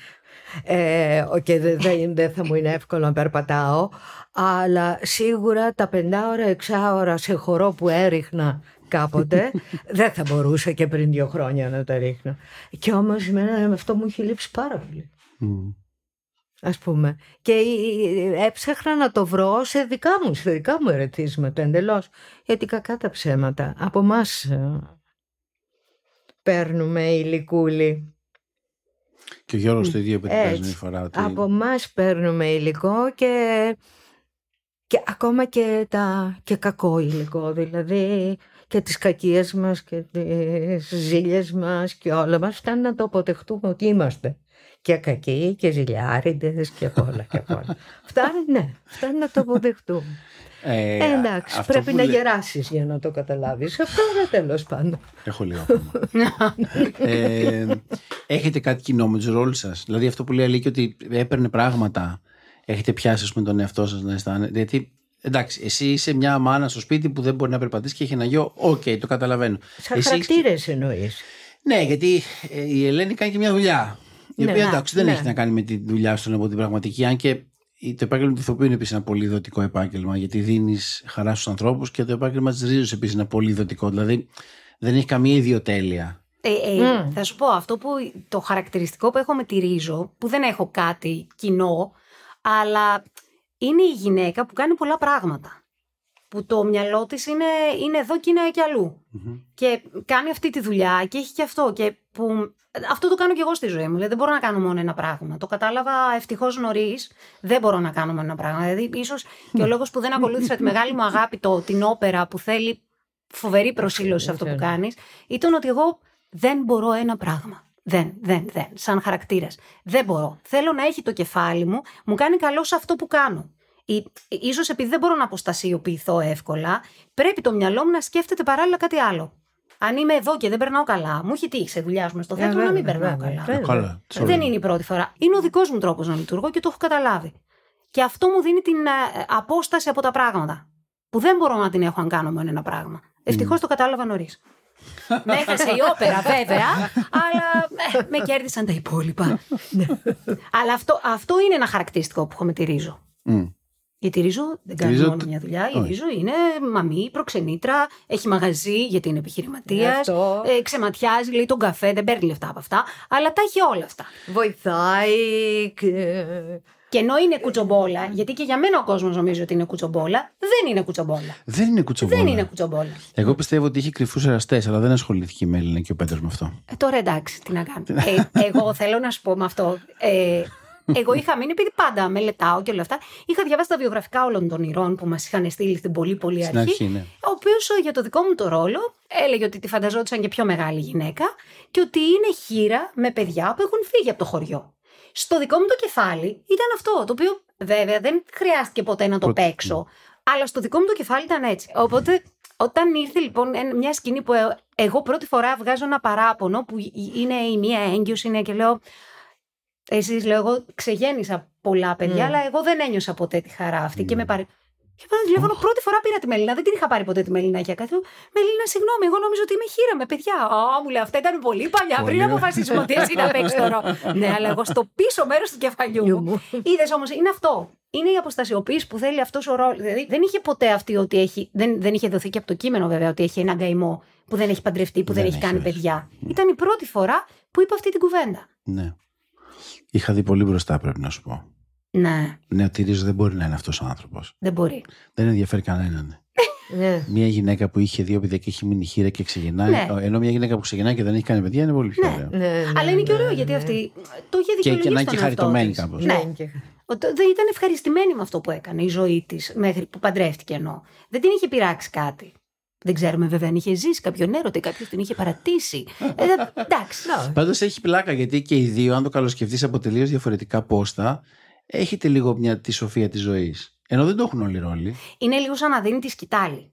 Speaker 4: Ε, και δεν δε θα μου είναι εύκολο να περπατάω, αλλά σίγουρα τα πεντάωρα, εξάωρα σε χορό που έριχνα κάποτε, δεν θα μπορούσα και πριν δύο χρόνια να τα ρίχνω. Και όμως εμένα αυτό μου έχει λείψει πάρα πολύ. Mm. Ας πούμε. Και έψαχνα να το βρω σε δικά μου, σε δικά μου ερετήσματα εντελώς. Γιατί κακά τα ψέματα. Από εμάς παίρνουμε υλικούλη.
Speaker 7: Και ο Γιώργος το ίδιο που φορά. Ότι...
Speaker 4: Από εμάς παίρνουμε υλικό και, και ακόμα και, τα, και κακό υλικό. Δηλαδή και τις κακίες μας και τις ζήλιες μας και όλα μας φτάνει να το αποτεχτούμε ότι είμαστε και κακοί και ζηλιάριδες και όλα και όλα. φτάνει, ναι, φτάνει να το αποδεχτούμε. Ε, ε, εντάξει, πρέπει να λέ... γεράσεις για να το καταλάβεις. Αυτό είναι τέλος πάντων.
Speaker 7: Έχω λίγο ε, Έχετε κάτι κοινό με τους ρόλους σας; Δηλαδή αυτό που λέει Αλίκη ότι έπαιρνε πράγματα. Έχετε πιάσει με τον εαυτό σας να αισθάνεται. Γιατί Εντάξει, εσύ είσαι μια μάνα στο σπίτι που δεν μπορεί να περπατήσει και έχει ένα γιο. OK, okay, το καταλαβαίνω.
Speaker 4: Σαν εσύ... χαρακτήρες εννοείς.
Speaker 7: Ναι, γιατί ε, η Ελένη κάνει και μια δουλειά. Η ναι, οποία εντάξει δεν ναι. έχει να κάνει με τη δουλειά σου από την πραγματική. Αν και το επάγγελμα του ηθοποιού είναι επίσης ένα πολύ δοτικό επάγγελμα, γιατί δίνεις χαρά στους ανθρώπους και το επάγγελμα της Ρίζως επίσης είναι πολύ δοτικό. Δηλαδή δεν έχει καμία ιδιοτέλεια.
Speaker 3: Ε, ε, Θα σου πω αυτό που το χαρακτηριστικό που έχω με τη ρίζο, που δεν έχω κάτι κοινό, αλλά είναι η γυναίκα που κάνει πολλά πράγματα. Που το μυαλό της είναι, είναι εδώ και είναι και αλλου Και κάνει αυτή τη δουλειά και έχει και αυτό. Και που, αυτό το κάνω και εγώ στη ζωή μου. Δηλαδή δεν μπορώ να κάνω μόνο ένα πράγμα. Το κατάλαβα ευτυχώς νωρίς. Δεν μπορώ να κάνω μόνο ένα πράγμα. Δηλαδή, ίσως και ο λόγος που δεν ακολούθησα τη μεγάλη μου αγάπη, το, την όπερα που θέλει φοβερή προσήλωση σε αυτό που κάνεις, ήταν ότι εγώ δεν μπορώ ένα πράγμα. Δεν, δεν, δεν. Σαν χαρακτήρας. Δεν μπορώ. Θέλω να έχει το κεφάλι μου, μου κάνει καλό σε αυτό που κάνω. Ίσως επειδή δεν μπορώ να αποστασιοποιηθώ εύκολα, πρέπει το μυαλό μου να σκέφτεται παράλληλα κάτι άλλο. Αν είμαι εδώ και δεν περνάω καλά, μου έχει τύχει σε δουλειά μου στο θέατρο να μην περνάω καλά. Δεν είναι η πρώτη φορά. Είναι ο δικός μου τρόπος να λειτουργώ και το έχω καταλάβει. Και αυτό μου δίνει την ε, απόσταση από τα πράγματα. Που δεν μπορώ να την έχω αν κάνω μόνο ένα πράγμα. Ευτυχώς το κατάλαβα νωρίς. Με έχασε η όπερα βέβαια, αλλά ε, με κέρδισαν τα υπόλοιπα. Ναι. αλλά αυτό, αυτό είναι ένα χαρακτηριστικό που έχω με τη Ρίζο. Γιατί η Ρίζο δεν κάνει Ρίζο... μόνο μια δουλειά. Η Ρίζο είναι μαμή, προξενήτρα, έχει μαγαζί γιατί είναι επιχειρηματίας. Ε, ξεματιάζει, λέει τον καφέ, δεν παίρνει λεφτά από αυτά. Αλλά τα έχει όλα αυτά.
Speaker 4: Βοηθάει.
Speaker 3: Και ενώ είναι κουτσομπόλα, γιατί και για μένα ο κόσμος νομίζει ότι είναι κουτσομπόλα, δεν είναι κουτσομπόλα.
Speaker 7: Δεν είναι κουτσομπόλα.
Speaker 3: Δεν είναι κουτσομπόλα.
Speaker 7: Εγώ πιστεύω ότι είχε κρυφούς εραστές, αλλά δεν ασχολήθηκε η Μέλινα και ο Πέτρος με αυτό.
Speaker 3: Ε, τώρα εντάξει, τι να κάνω. ε, εγώ θέλω να σου πω με αυτό. Ε, εγώ είχα μείνει, επειδή πάντα μελετάω και όλα αυτά, είχα διαβάσει τα βιογραφικά όλων των ηρών που μας είχαν στείλει στην πολύ πολύ αρχή. αρχή ναι. Ο οποίος για το δικό μου το ρόλο έλεγε ότι τη φανταζόντουσαν και πιο μεγάλη γυναίκα και ότι είναι χείρα με παιδιά που έχουν φύγει από το χωριό. Στο δικό μου το κεφάλι ήταν αυτό, το οποίο βέβαια δεν χρειάστηκε ποτέ να το παίξω, αλλά στο δικό μου το κεφάλι ήταν έτσι. Οπότε όταν ήρθε λοιπόν μια σκηνή που ε, εγώ πρώτη φορά βγάζω ένα παράπονο που είναι η μία έγκυος είναι και λέω Εσείς λέω, εγώ ξεγέννησα πολλά παιδιά, mm. αλλά εγώ δεν ένιωσα ποτέ τη χαρά αυτή. Mm. Και με πάρει. Και πάρω τηλέφωνο, πρώτη φορά πήρα τη Μελίνα. Δεν την είχα πάρει ποτέ τη Μελίνα για κάτι. Μελίνα, συγγνώμη, εγώ νομίζω ότι είμαι χείρα με παιδιά. Α, μου λέει, αυτά ήταν πολύ παλιά. Πολύ πριν αποφασίσουμε ότι εσύ να παίξει τώρα. ναι, αλλά εγώ στο πίσω μέρος του κεφαλιού μου. Είδες όμως, είναι αυτό. Είναι η αποστασιοποίηση που θέλει αυτός ο ρόλος. Δηλαδή δεν είχε ποτέ αυτή ότι έχει. Δεν, δεν είχε δοθεί και από το κείμενο βέβαια ότι έχει έναν καημό που δεν έχει παντρευτεί, που δεν, δεν έχει κάνει παιδιά. Ήταν η πρώτη φορά που είπε αυτή την κουβέντα.
Speaker 7: Ναι. Είχα δει πολύ μπροστά, πρέπει να σου πω.
Speaker 3: Ναι.
Speaker 2: Ναι, ο Τυρίζος δεν μπορεί να είναι αυτός ο άνθρωπος.
Speaker 3: Δεν μπορεί.
Speaker 2: Δεν ενδιαφέρει κανέναν. Ναι. Μια γυναίκα που είχε δύο παιδιά και έχει μείνει χείρα και ξεκινάει. Ναι. Ενώ μια γυναίκα που ξεκινάει και δεν έχει κάνει παιδιά είναι πολύ πιο
Speaker 3: ναι. ωραίο. Ναι, Αλλά είναι και ωραίο γιατί αυτή το είχε δικαιολογήσει.
Speaker 2: Και, και να είναι και χαριτωμένη κάπως.
Speaker 3: Ναι. Δεν ήταν ευχαριστημένη με αυτό που έκανε η ζωή της μέχρι που παντρεύτηκε ενώ. Δεν την είχε πειράξει κάτι. Δεν ξέρουμε βέβαια αν είχε ζήσει κάποιον έρωτα ή κάποιος την είχε παρατήσει. ε, εντάξει.
Speaker 2: Πάντως έχει πλάκα γιατί και οι δύο, αν το καλοσκεφτείς από τελείως διαφορετικά πόστα, έχετε λίγο μια τη σοφία της ζωής. Ενώ δεν το έχουν όλοι ρόλοι.
Speaker 3: Είναι λίγο σαν να δίνει τη σκητάλη.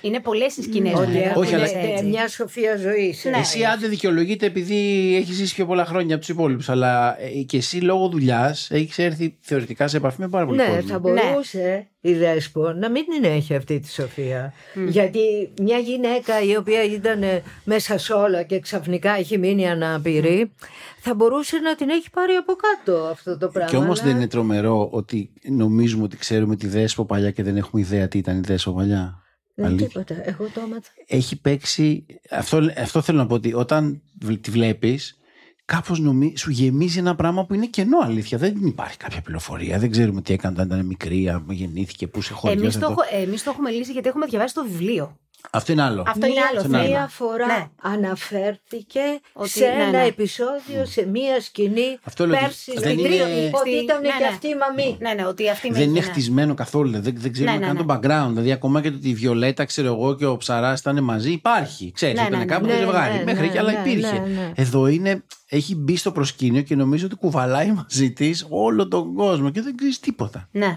Speaker 3: Είναι πολλές οι σκηνές
Speaker 4: mm. Όχι, αλλά μια σοφία ζωή.
Speaker 2: Ναι. Εσύ άντε δικαιολογείται επειδή έχεις ζήσει πιο πολλά χρόνια από τους υπόλοιπους. Αλλά ε, και εσύ λόγω δουλειάς έχεις έρθει θεωρητικά σε επαφή με πάρα πολύ
Speaker 4: ναι,
Speaker 2: κόσμο.
Speaker 4: Θα μπορούσε ναι. η Δέσπο να μην την έχει αυτή τη σοφία. Γιατί μια γυναίκα η οποία ήταν μέσα σε όλα και ξαφνικά έχει μείνει ανάπηρη, θα μπορούσε να την έχει πάρει από κάτω αυτό το πράγμα.
Speaker 2: Και όμως δεν είναι τρομερό ότι νομίζουμε ότι ξέρουμε τη Δέσπο παλιά και δεν έχουμε ιδέα τι ήταν η Δέσπο παλιά;
Speaker 4: Δεν τίποτα. Εγώ το άμαθα.
Speaker 2: Έχει παίξει. Αυτό, αυτό θέλω να πω ότι όταν τη βλέπεις, κάπως σου γεμίζει ένα πράγμα που είναι κενό αλήθεια. Δεν υπάρχει κάποια πληροφορία. Δεν ξέρουμε τι έκανε όταν ήταν μικρή, γεννήθηκε, πού σε χωρί.
Speaker 3: Εμείς το, εμείς το έχουμε λύσει γιατί έχουμε διαβάσει το βιβλίο.
Speaker 2: Αυτό είναι άλλο.
Speaker 3: Αυτό είναι άλλο.
Speaker 4: Μία φορά ναι. αναφέρθηκε ότι, σε ναι, ένα ναι. επεισόδιο, σε μία σκηνή
Speaker 2: αυτό
Speaker 4: πέρσι στην είναι... Ότι ήταν ναι, και αυτή η μαμή.
Speaker 3: Ναι, ναι, ότι αυτή
Speaker 2: δεν είναι χτισμένο καθόλου. Δεν, δεν ξέρουμε καν το background. Δηλαδή, ακόμα και το ότι η Βιολέτα, ξέρω εγώ, και ο Ψαράς ήταν μαζί, υπάρχει. Ξέρεις, ναι, ήταν κάπου το ζευγάρι. Μέχρι και άλλα υπήρχε. Εδώ είναι έχει μπει στο προσκήνιο και νομίζω ότι κουβαλάει μαζί της όλο τον κόσμο και δεν ξέρεις τίποτα.
Speaker 3: Ναι.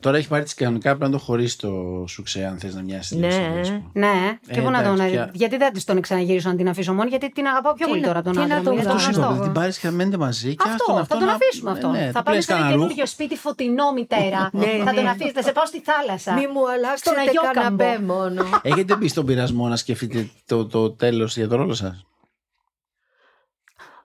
Speaker 2: Τώρα έχει πάρει τη κανονικά πρέπει να το χωρίσεις το σουξέ, αν θες να μοιάσεις.
Speaker 3: Ναι, ναι. Και ε, πού να τον. Γιατί δεν της τον ξαναγυρίσω να την αφήσω μόνο, γιατί την αγαπάω πιο πολύ τώρα τον άντρα
Speaker 4: μου.
Speaker 2: Αυτό την πάρεις και μένετε μαζί. Και
Speaker 3: αυτό, θα τον αφήσουμε αυτό. Ναι, θα πάμε σε ένα καινούριο σπίτι φωτεινό μητέρα. Ναι, θα τον ναι. αφήσει, θα σε πάω στη θάλασσα.
Speaker 4: Μη μου αλλάξετε καναπέ μόνο.
Speaker 2: Έχετε μπει στον πειρασμό να σκεφτείτε το τέλος για το ρόλο σας;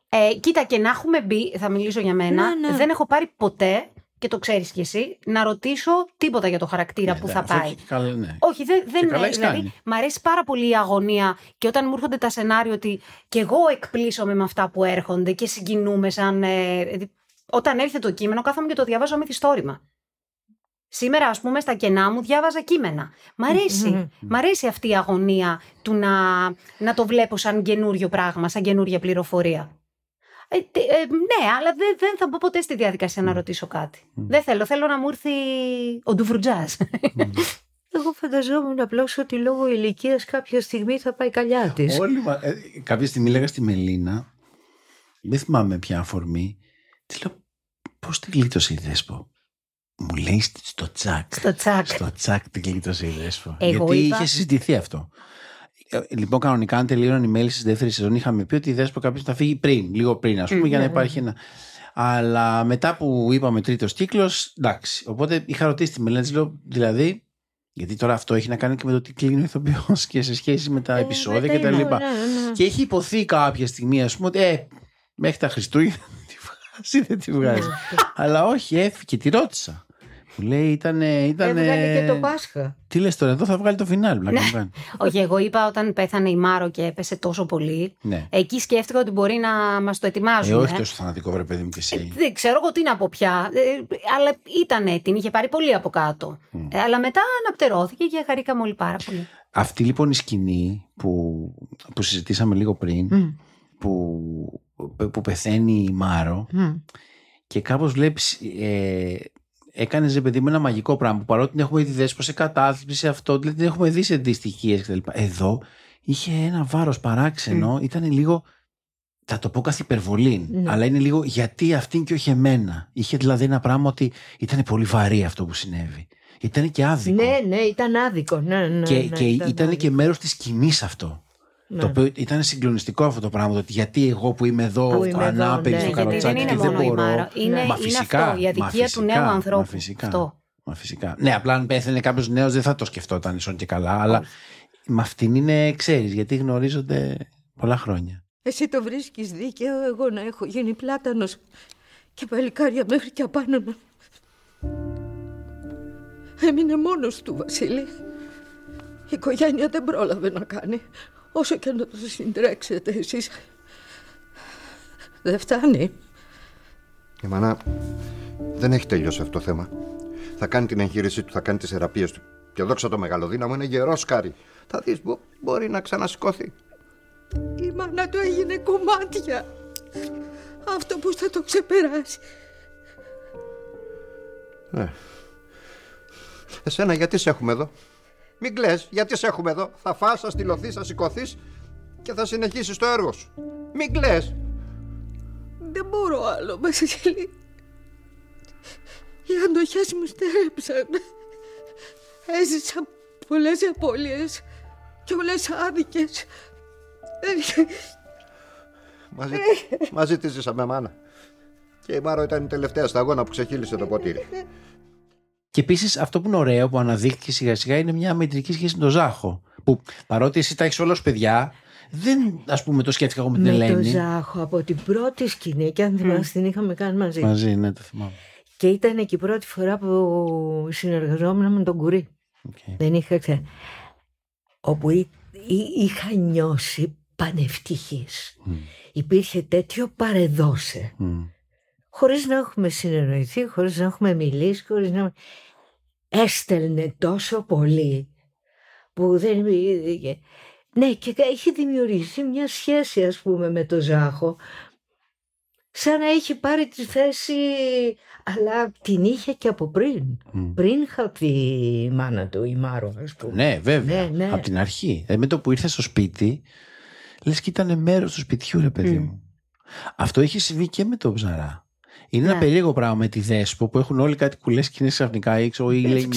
Speaker 3: Ε, κοίτα, και να έχουμε μπει, θα μιλήσω για μένα, ναι, ναι. δεν έχω πάρει ποτέ και το ξέρεις κι εσύ, να ρωτήσω τίποτα για το χαρακτήρα ναι, που θα πάει.
Speaker 2: Όχι, καλά, ναι.
Speaker 3: όχι δεν, δεν είναι. Δηλαδή, μ' αρέσει πάρα πολύ η αγωνία και όταν μου έρχονται τα σενάρια ότι και εγώ εκπλήσωμαι με αυτά που έρχονται και συγκινούμε σαν. Ε, όταν έρχεται το κείμενο, κάθομαι και το διαβάζω μυθιστόρημα. Σήμερα, ας πούμε, στα κενά μου διάβαζα κείμενα. Μ' αρέσει. Μ' αρέσει αυτή η αγωνία του να, να το βλέπω σαν καινούριο πράγμα, σαν καινούρια πληροφορία. Ε, ε, ναι, αλλά δεν, δεν θα μπω ποτέ στη διαδικασία να ρωτήσω κάτι. Δεν θέλω. Θέλω να μου έρθει ο ντουβρουτζά.
Speaker 4: Εγώ φανταζόμουν απλώς ότι λόγω ηλικίας κάποια στιγμή θα πάει καλιά της.
Speaker 2: Όλοι ε, κάποια στιγμή λέγα στη Μελίνα, δεν θυμάμαι ποια αφορμή, της λέω πώς τη γλίτωσε η Δέσπο; Μου λέει στο τσακ.
Speaker 3: Στο τσακ.
Speaker 2: Στο τσακ τη γλίτωσε η Δέσπο. Γιατί είχε συζητηθεί αυτό. Ε, λοιπόν, κανονικά, αν τελείωναν οι μέλη τη δεύτερη σεζόν, είχαμε πει ότι η Δέσπο κάποιος θα φύγει πριν, λίγο πριν, ας πούμε, για να ναι, υπάρχει ναι. ένα. Αλλά μετά που είπαμε τρίτος κύκλος, εντάξει. Οπότε είχα ρωτήσει τη Μελέτη, λέω, δηλαδή, γιατί τώρα αυτό έχει να κάνει και με το τι κλείνει ο ηθοποιός και σε σχέση με τα ε, επεισόδια κτλ. Ναι, ναι, και έχει υποθεί κάποια στιγμή, ας πούμε, ότι ε, μέχρι τα Χριστούγεννα τη βγάζει, δεν τη βγάζει. Αλλά όχι, έφυγε, τη ρώτησα. Μου λέει ήταν. Ήτανε...
Speaker 4: Έβγαλε και το Πάσχα.
Speaker 2: Τι λες τώρα, εδώ θα βγάλει το φινάλ. Ναι.
Speaker 3: Όχι, εγώ είπα όταν πέθανε η Μάρο και έπεσε τόσο πολύ. Ναι. Εκεί σκέφτηκα ότι μπορεί να μας το ετοιμάζουν.
Speaker 2: Ε, όχι τόσο θανατικό, βρε παιδί μου και εσύ.
Speaker 3: Ε, δεν ξέρω εγώ τι να πω πια. Ε, αλλά ήταν την είχε πάρει πολύ από κάτω. Mm. Ε, αλλά μετά αναπτερώθηκε και χαρήκαμε όλοι πάρα πολύ.
Speaker 2: Αυτή λοιπόν η σκηνή που, που συζητήσαμε λίγο πριν, mm. που, που πεθαίνει η Μάρο mm. και κάπως βλέπεις ε, έκανες ρε παιδί με ένα μαγικό πράγμα που παρότι την έχουμε δει δέσπο σε κατάθλιψη, σε αυτό, δηλαδή την έχουμε δει σε δυστυχίες κτλ. Εδώ είχε ένα βάρος παράξενο, mm. ήταν λίγο. Θα το πω καθ' υπερβολή, ναι. αλλά είναι λίγο γιατί αυτήν και όχι εμένα. Είχε δηλαδή ένα πράγμα ότι ήταν πολύ βαρύ αυτό που συνέβη. Ήταν και άδικο.
Speaker 4: Ναι, ναι, ήταν άδικο. Ναι, ναι,
Speaker 2: και, ναι, και ήταν, ήταν και μέρος της κοινή αυτό. Ναι. Το οποίο ήταν συγκλονιστικό αυτό το πράγμα. Ότι γιατί εγώ που είμαι εδώ, ανάπηρη στο καροτσάκι και δεν μπορώ.
Speaker 3: Είναι, μα φυσικά, είναι αυτό, η αδικία του νέου ανθρώπου. Μα
Speaker 2: φυσικά,
Speaker 3: αυτό.
Speaker 2: Μα φυσικά. Ναι, απλά αν πέθανε κάποιος νέος δεν θα το σκεφτόταν ίσον και καλά. Αλλά με αυτήν είναι, ξέρεις, γιατί γνωρίζονται πολλά χρόνια.
Speaker 4: Εσύ το βρίσκεις δίκαιο, εγώ να έχω γίνει πλάτανος και παλικάρια μέχρι και απάνω να. Έμεινε μόνος του, Βασίλη. Η οικογένεια δεν πρόλαβε να κάνει. Όσο και να το συντρέξετε εσείς, δεν φτάνει.
Speaker 5: Η μάνα Δεν έχει τελειώσει αυτό το θέμα. Θα κάνει την εγχείρησή του, θα κάνει τις θεραπείες του. Και δόξα το μεγαλοδύναμο είναι γερός σκάρι. Θα δεις μπορεί να ξανασηκώθει.
Speaker 4: Η μάνα του έγινε κομμάτια. Αυτό που θα το ξεπεράσει.
Speaker 5: Ναι. Εσένα γιατί σε έχουμε εδώ; Μην κλαις, γιατί σε έχουμε εδώ. Θα φας, θα στυλωθείς, θα σηκωθείς και θα συνεχίσεις το έργο σου. Μην κλαις.
Speaker 4: Δεν μπορώ άλλο, Βασίλη. Οι αντοχές μου στέρεψαν. Έζησα πολλές απώλειες και όλες άδικες.
Speaker 5: Μαζί, μαζί τη ζήσαμε, μάνα. Και η Μάρο ήταν η τελευταία σταγόνα που ξεχύλισε το ποτήρι.
Speaker 2: Και επίσης αυτό που είναι ωραίο που αναδείχθηκε σιγά σιγά είναι μια μετρική σχέση με τον Ζάχο. Που παρότι εσύ τα έχεις όλα ως παιδιά, δεν ας πούμε το σκέφτηκα εγώ με την Ελένη.
Speaker 4: Με τον Ζάχο από την πρώτη σκηνή και αν θυμάσαι mm. την είχαμε κάνει μαζί.
Speaker 2: Μαζί, ναι, το θυμάμαι.
Speaker 4: Και ήταν και η πρώτη φορά που συνεργαζόμουν με τον Κουρί. Okay. Δεν είχα ξε... Όπου είχα νιώσει πανευτυχής. Mm. Υπήρχε τέτοιο παρεδώσε. Mm. Χωρίς να έχουμε συνεννοηθεί, χωρίς να έχουμε μιλήσει, χωρίς να... Έστελνε τόσο πολύ που δεν... Ναι, και έχει δημιουργήσει μια σχέση ας πούμε με τον Ζάχο σαν να έχει πάρει τη θέση αλλά την είχε και από πριν. Πριν χαθεί η μάνα του, η Μάρο, ας πούμε.
Speaker 2: Ναι, βέβαια. Ναι, ναι. Από την αρχή. Ε, με το που ήρθε στο σπίτι, λες και ήταν μέρος του σπιτιού, ρε παιδί μου. Αυτό έχει συμβεί και με τον Ψαρά. Είναι ναι. ένα περίεργο πράγμα με τη Δέσπο που έχουν όλοι κάτι κουλέ σκηνέ ξαφνικά ή ξέρω, ή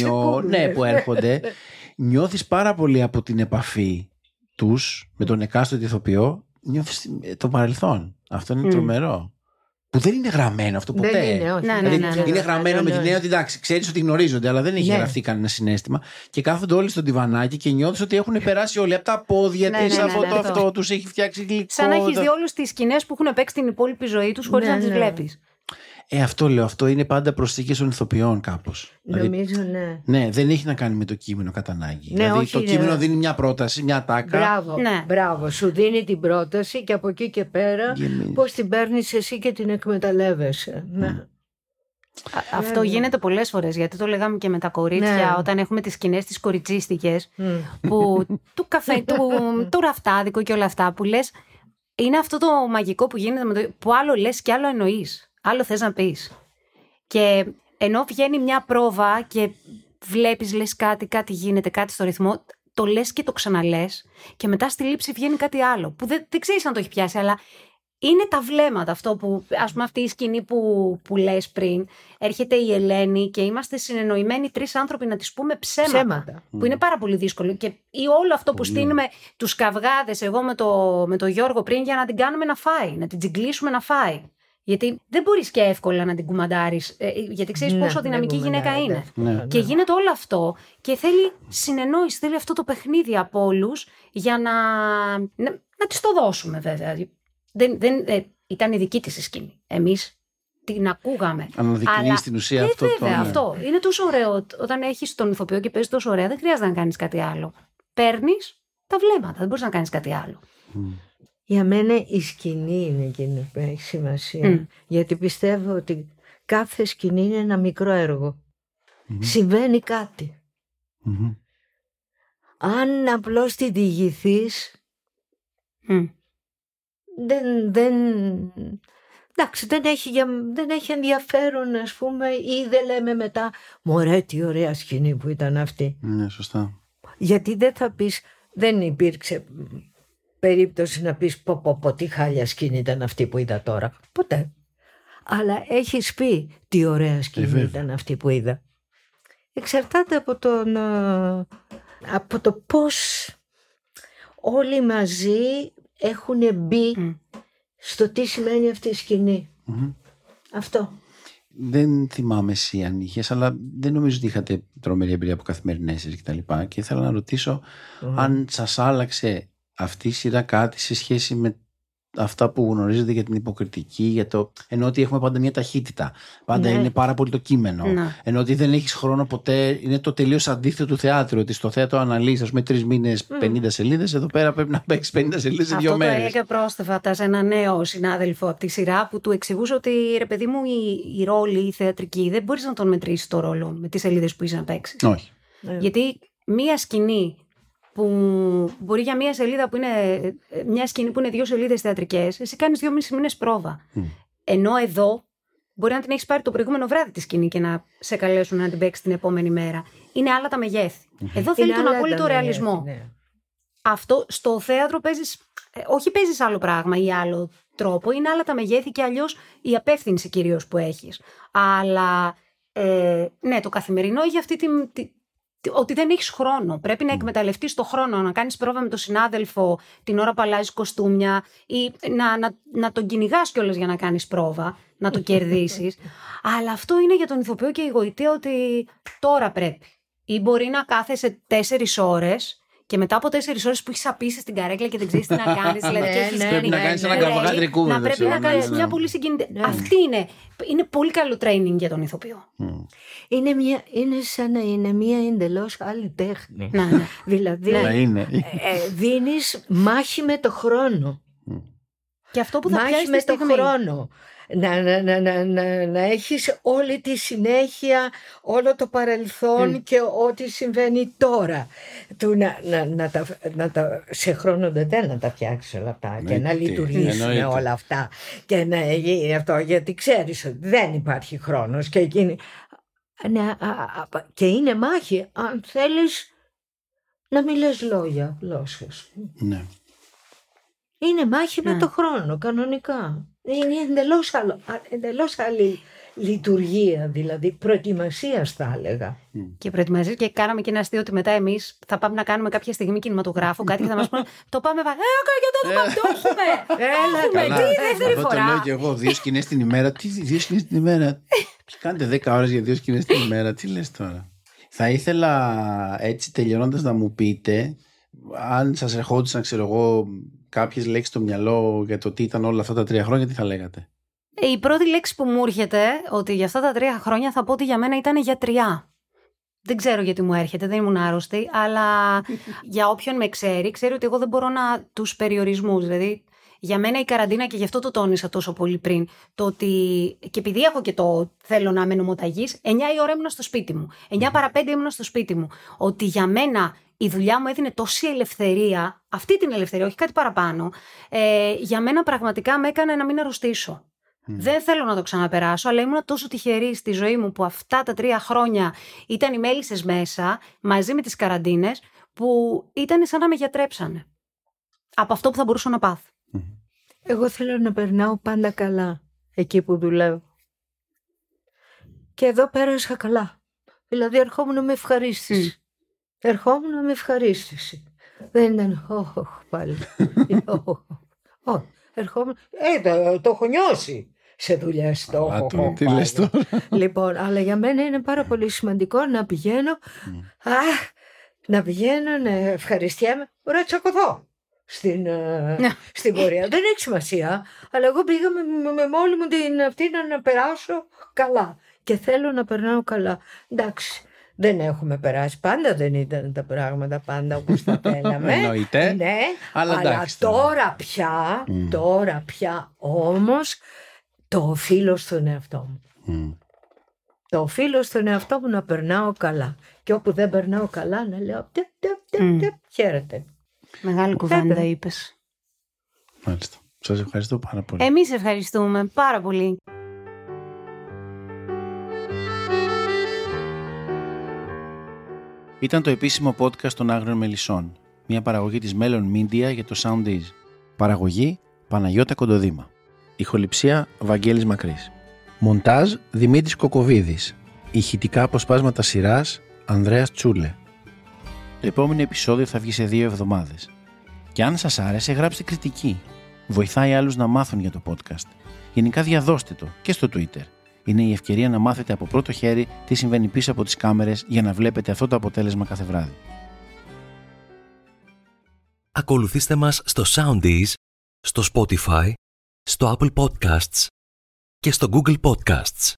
Speaker 2: ναι, που έρχονται. Νιώθεις πάρα πολύ από την επαφή τους με τον εκάστοτε ηθοποιό, νιώθεις το παρελθόν. Αυτό είναι mm. τρομερό. Που δεν είναι γραμμένο αυτό ποτέ.
Speaker 4: Δεν είναι, όχι. Ναι, ναι,
Speaker 2: ναι, ναι, είναι γραμμένο με την έννοια ότι εντάξει, ξέρεις ότι γνωρίζονται, αλλά δεν έχει γραφτεί κανένα συνέστημα. Και κάθονται όλοι στο τιβανάκι και νιώθεις ότι έχουν περάσει όλοι από τα πόδια της, από το αυτό, τους έχει φτιάξει γλυκό.
Speaker 3: Σαν να έχεις δει όλε τις σκηνές που έχουν παίξει την υπόλοιπη ζωή τους χωρίς να τις βλέπεις.
Speaker 2: Ε, αυτό λέω. Αυτό είναι πάντα προσθήκες των ηθοποιών κάπως.
Speaker 4: Νομίζω, δηλαδή, ναι.
Speaker 2: Ναι, δεν έχει να κάνει με το κείμενο κατά ανάγκη. Ναι, δηλαδή, όχι, το κείμενο δίνει μια πρόταση, μια τάκα.
Speaker 4: Μπράβο, ναι. μπράβο. Σου δίνει την πρόταση και από εκεί και πέρα πώς την παίρνεις εσύ και την εκμεταλλεύεσαι. Ναι.
Speaker 3: Αυτό γίνεται πολλές φορές γιατί το λέγαμε και με τα κορίτσια ναι. όταν έχουμε τις σκηνές τις κοριτσίστικες που του καφέ, του, του ραφτάδικου και όλα αυτά που λες. Είναι αυτό το μαγικό που γίνεται με το, που άλλο λες και άλλο εννοείς άλλο θες να πεις. Και ενώ βγαίνει μια πρόβα και βλέπεις λες κάτι, κάτι γίνεται, κάτι στο ρυθμό, το λες και το ξαναλές και μετά στη λήψη βγαίνει κάτι άλλο που δεν, δεν ξέρεις αν το έχει πιάσει αλλά είναι τα βλέμματα αυτό που, ας πούμε αυτή η σκηνή που, που λες πριν, έρχεται η Ελένη και είμαστε συνεννοημένοι τρεις άνθρωποι να τις πούμε ψέματα, ψέματα. που είναι πάρα πολύ δύσκολο και ή όλο αυτό που στείλουμε τους καυγάδες εγώ με το, με το Γιώργο πριν για να την κάνουμε να φάει, να την τζιγκλίσουμε να φάει. Γιατί δεν μπορείς και εύκολα να την κουμαντάρεις, ε, γιατί ξέρεις ναι, πόσο δυναμική γυναίκα είναι. Ναι, και γίνεται όλο αυτό και θέλει συνεννόηση, θέλει αυτό το παιχνίδι από όλους για να, να, να της το δώσουμε βέβαια. Δεν, δεν, ε, ήταν η δική της η σκηνή. Εμείς την ακούγαμε.
Speaker 2: Αναδεικνύει στην ουσία ε, αυτό.
Speaker 3: Βέβαια, το... αυτό. Είναι τόσο ωραίο. Όταν έχεις τον ηθοποιό και παίζεις τόσο ωραία, δεν χρειάζεται να κάνεις κάτι άλλο. Παίρνεις τα βλέμματα, δεν μπορείς να κάνεις κάτι άλλο.
Speaker 4: Για μένα η σκηνή είναι εκείνη που έχει σημασία. Γιατί πιστεύω ότι κάθε σκηνή είναι ένα μικρό Συμβαίνει Αν απλώς την διηγηθείς, δεν, δεν, εντάξει, δεν έχει, δεν έχει ενδιαφέρον, ας πούμε, ή δεν λέμε μετά, μωρέ τι ωραία σκηνή που ήταν αυτή.
Speaker 2: Ναι, σωστά.
Speaker 4: Γιατί δεν θα πεις, δεν υπήρξε περίπτωση να πεις πω πω πω τι χάλια σκηνή ήταν αυτή που είδα τώρα. Ποτέ. Αλλά έχεις πει τι ωραία σκηνή ε, ήταν αυτή που είδα. Εξαρτάται από, τον, ε, από το πώς όλοι μαζί έχουν μπει στο τι σημαίνει αυτή η σκηνη Αυτό.
Speaker 2: Δεν θυμάμαι εσύ αν είχες, αλλά δεν νομίζω ότι είχατε τρομερή εμπειρία από καθημερινές και τα λοιπά. Και ήθελα να ρωτήσω αν σας άλλαξε αυτή η σειρά κάτι σε σχέση με
Speaker 7: αυτά που γνωρίζετε για την υποκριτική, για το... ενώ ότι έχουμε πάντα μια ταχύτητα. Πάντα ναι. είναι πάρα πολύ το κείμενο. Ναι. Ενώ ότι δεν έχεις χρόνο ποτέ. Είναι το τελείως αντίθετο του θεάτρου. Ότι στο θέατρο αναλύεις, ας πούμε, τρεις μήνες 50 σελίδες. Εδώ πέρα πρέπει να παίξεις 50 σελίδες σε δύο μέρες.
Speaker 3: Αυτό το έλεγε πρόσφατα σε ένα νέο συνάδελφο από τη σειρά που του εξηγούσε ότι ρε παιδί μου, η, η ρόλη, η θεατρική, δεν μπορείς να τον μετρήσεις το ρόλο με τις σελίδες που είσαι να παίξεις.
Speaker 7: Όχι.
Speaker 3: Γιατί μία σκηνή που μπορεί για μία σελίδα που είναι μια σκηνή που είναι δύο σελίδες θεατρικές, εσύ κάνεις δύο μισή μήνες πρόβα. Ενώ εδώ μπορεί να την έχεις πάρει το προηγούμενο βράδυ τη σκηνή και να σε καλέσουν να την παίξεις την επόμενη μέρα. Είναι άλλα τα μεγέθη. Εδώ θέλει τον απόλυτο ρεαλισμό. Ναι. Αυτό στο θέατρο παίζεις. Ε, όχι παίζεις άλλο πράγμα ή άλλο τρόπο, είναι άλλα τα μεγέθη και αλλιώς η απεύθυνση κυρίως που έχεις. Αλλά ε, ναι, το καθημερινό έχει αυτή τη, ότι δεν έχεις χρόνο. Πρέπει να εκμεταλλευτείς το χρόνο, να κάνεις πρόβα με τον συνάδελφο την ώρα που αλλάζει κοστούμια ή να, να, να τον κυνηγάς κιόλας για να κάνεις πρόβα, να το κερδίσεις. Αλλά αυτό είναι για τον ηθοποιό και η γοητεία ότι τώρα πρέπει. Ή μπορεί να κάθεσαι τέσσερις ώρες και μετά από τέσσερις ώρες που έχεις απίσει στην καρέκλα και δεν ξέρεις τι να κάνεις. δηλαδή,
Speaker 7: και ναι, πρέπει να κάνεις ένα καρβογάτρικο
Speaker 3: Να πρέπει να κάνεις μια πολύ συγκινητική. Ναι. Αυτή είναι. Είναι πολύ καλό training για τον ηθοποιό.
Speaker 4: Είναι, μια, είναι σαν να είναι μια εντελώς άλλη τέχνη. Ναι, ναι. δηλαδή,
Speaker 7: ναι.
Speaker 4: Ε, δίνεις μάχη με το χρόνο.
Speaker 3: Και αυτό που θα
Speaker 4: μάχη με το χρόνο να, να, να, να, να, να έχεις όλη τη συνέχεια, όλο το παρελθόν και ό,τι συμβαίνει τώρα. Του να, να, να, τα, να τα, σε χρόνο δεν να τα φτιάξεις όλα αυτά και να λειτουργήσουν όλα αυτά και να γίνει αυτό γιατί ξέρεις ότι δεν υπάρχει χρόνος και εκείνη... Ναι, και είναι μάχη αν θέλεις να μην λες λόγια, γλώσσες.
Speaker 7: Ναι.
Speaker 4: Είναι μάχη με ναι. το χρόνο, κανονικά. Είναι εντελώς, άλλο, εντελώς άλλη λειτουργία, δηλαδή προετοιμασίας θα έλεγα.
Speaker 3: Και προετοιμασίας και κάναμε και ένα αστείο ότι μετά εμείς θα πάμε να κάνουμε κάποια στιγμή κινηματογράφο, κάτι και θα μας πούνε Το πάμε βα... Ε, για το δούμε, το έχουμε! Έλα, τι δεύτερη φορά.
Speaker 7: Το λέω και εγώ, δύο σκηνές την ημέρα. Τι δύο σκηνές την ημέρα. Κάντε δέκα ώρες για δύο σκηνές την ημέρα. Τι λες τώρα. Θα ήθελα έτσι τελειώνοντας να μου πείτε αν σας ερχόντουσαν, ξέρω εγώ, κάποιες λέξεις στο μυαλό για το τι ήταν όλα αυτά τα τρία χρόνια, τι θα λέγατε;
Speaker 3: Η πρώτη λέξη που μου έρχεται ότι για αυτά τα τρία χρόνια θα πω ότι για μένα ήταν γιατριά. Δεν ξέρω γιατί μου έρχεται, δεν ήμουν άρρωστη, αλλά για όποιον με ξέρει, ξέρει ότι εγώ δεν μπορώ να τους περιορισμούς. Δηλαδή, για μένα η καραντίνα, και γι' αυτό το τόνισα τόσο πολύ πριν, το ότι. και επειδή έχω και το θέλω να είμαι νομοταγής, 9 η ώρα ήμουν στο σπίτι μου. 9 παρα 5 ήμουν στο σπίτι μου. Ότι για μένα η δουλειά μου έδινε τόση ελευθερία, αυτή την ελευθερία, όχι κάτι παραπάνω, ε, για μένα πραγματικά με έκανε να μην αρρωστήσω. Δεν θέλω να το ξαναπεράσω, αλλά ήμουν τόσο τυχερή στη ζωή μου που αυτά τα τρία χρόνια ήταν οι μέλισσες μέσα, μαζί με τις καραντίνες, που ήταν σαν να με γιατρέψανε. Από αυτό που θα μπορούσα να πάθω.
Speaker 4: Εγώ θέλω να περνάω πάντα καλά εκεί που δουλεύω. Και εδώ πέρασα καλά. Δηλαδή ερχόμουν με ευχαρίστηση. Ερχόμουν με ευχαρίστηση. Δεν ήταν, όχ, πάλι. Όχι, ερχόμουν. Ε, το, το έχω νιώσει σε δουλειά στο
Speaker 7: Τι λες τώρα.
Speaker 4: Λοιπόν, αλλά για μένα είναι πάρα πολύ σημαντικό να πηγαίνω. Α, να πηγαίνω, να ευχαριστιέμαι. Ωραία, τσακωθώ στην, ε, ναι. στην πορεία. Δεν έχει σημασία. Αλλά εγώ πήγα με, με, όλη μου την αυτή να περάσω καλά. Και θέλω να περνάω καλά. Εντάξει. Δεν έχουμε περάσει πάντα, δεν ήταν τα πράγματα πάντα όπως τα θέλαμε.
Speaker 7: Εννοείται.
Speaker 4: Ναι, αλλά, αλλά τώρα πια, τώρα πια όμως το οφείλω στον εαυτό μου. Το οφείλω στον εαυτό μου να περνάω καλά. Και όπου δεν περνάω καλά να λέω τε, τε, τε, χαίρετε.
Speaker 3: Μεγάλη κουβέντα είπες.
Speaker 7: Μάλιστα. Σας ευχαριστώ πάρα πολύ.
Speaker 3: Εμείς ευχαριστούμε πάρα πολύ.
Speaker 2: Ήταν το επίσημο podcast των Άγριων Μελισσών, μια παραγωγή της Melon Media για το Soundees. Παραγωγή Παναγιώτα Κοντοδήμα. Ηχοληψία Βαγγέλης Μακρής. Μοντάζ Δημήτρης Κοκοβίδης. Ηχητικά αποσπάσματα σειράς Ανδρέας Τσούλε. Το επόμενο επεισόδιο θα βγει σε δύο εβδομάδες. Και αν σας άρεσε γράψτε κριτική. Βοηθάει άλλους να μάθουν για το podcast. Γενικά διαδώστε το και στο Twitter είναι η ευκαιρία να μάθετε από πρώτο χέρι τι συμβαίνει πίσω από τις κάμερες για να βλέπετε αυτό το αποτέλεσμα κάθε βράδυ.
Speaker 8: Ακολουθήστε μας στο Soundees, στο Spotify, στο Apple Podcasts και στο Google Podcasts.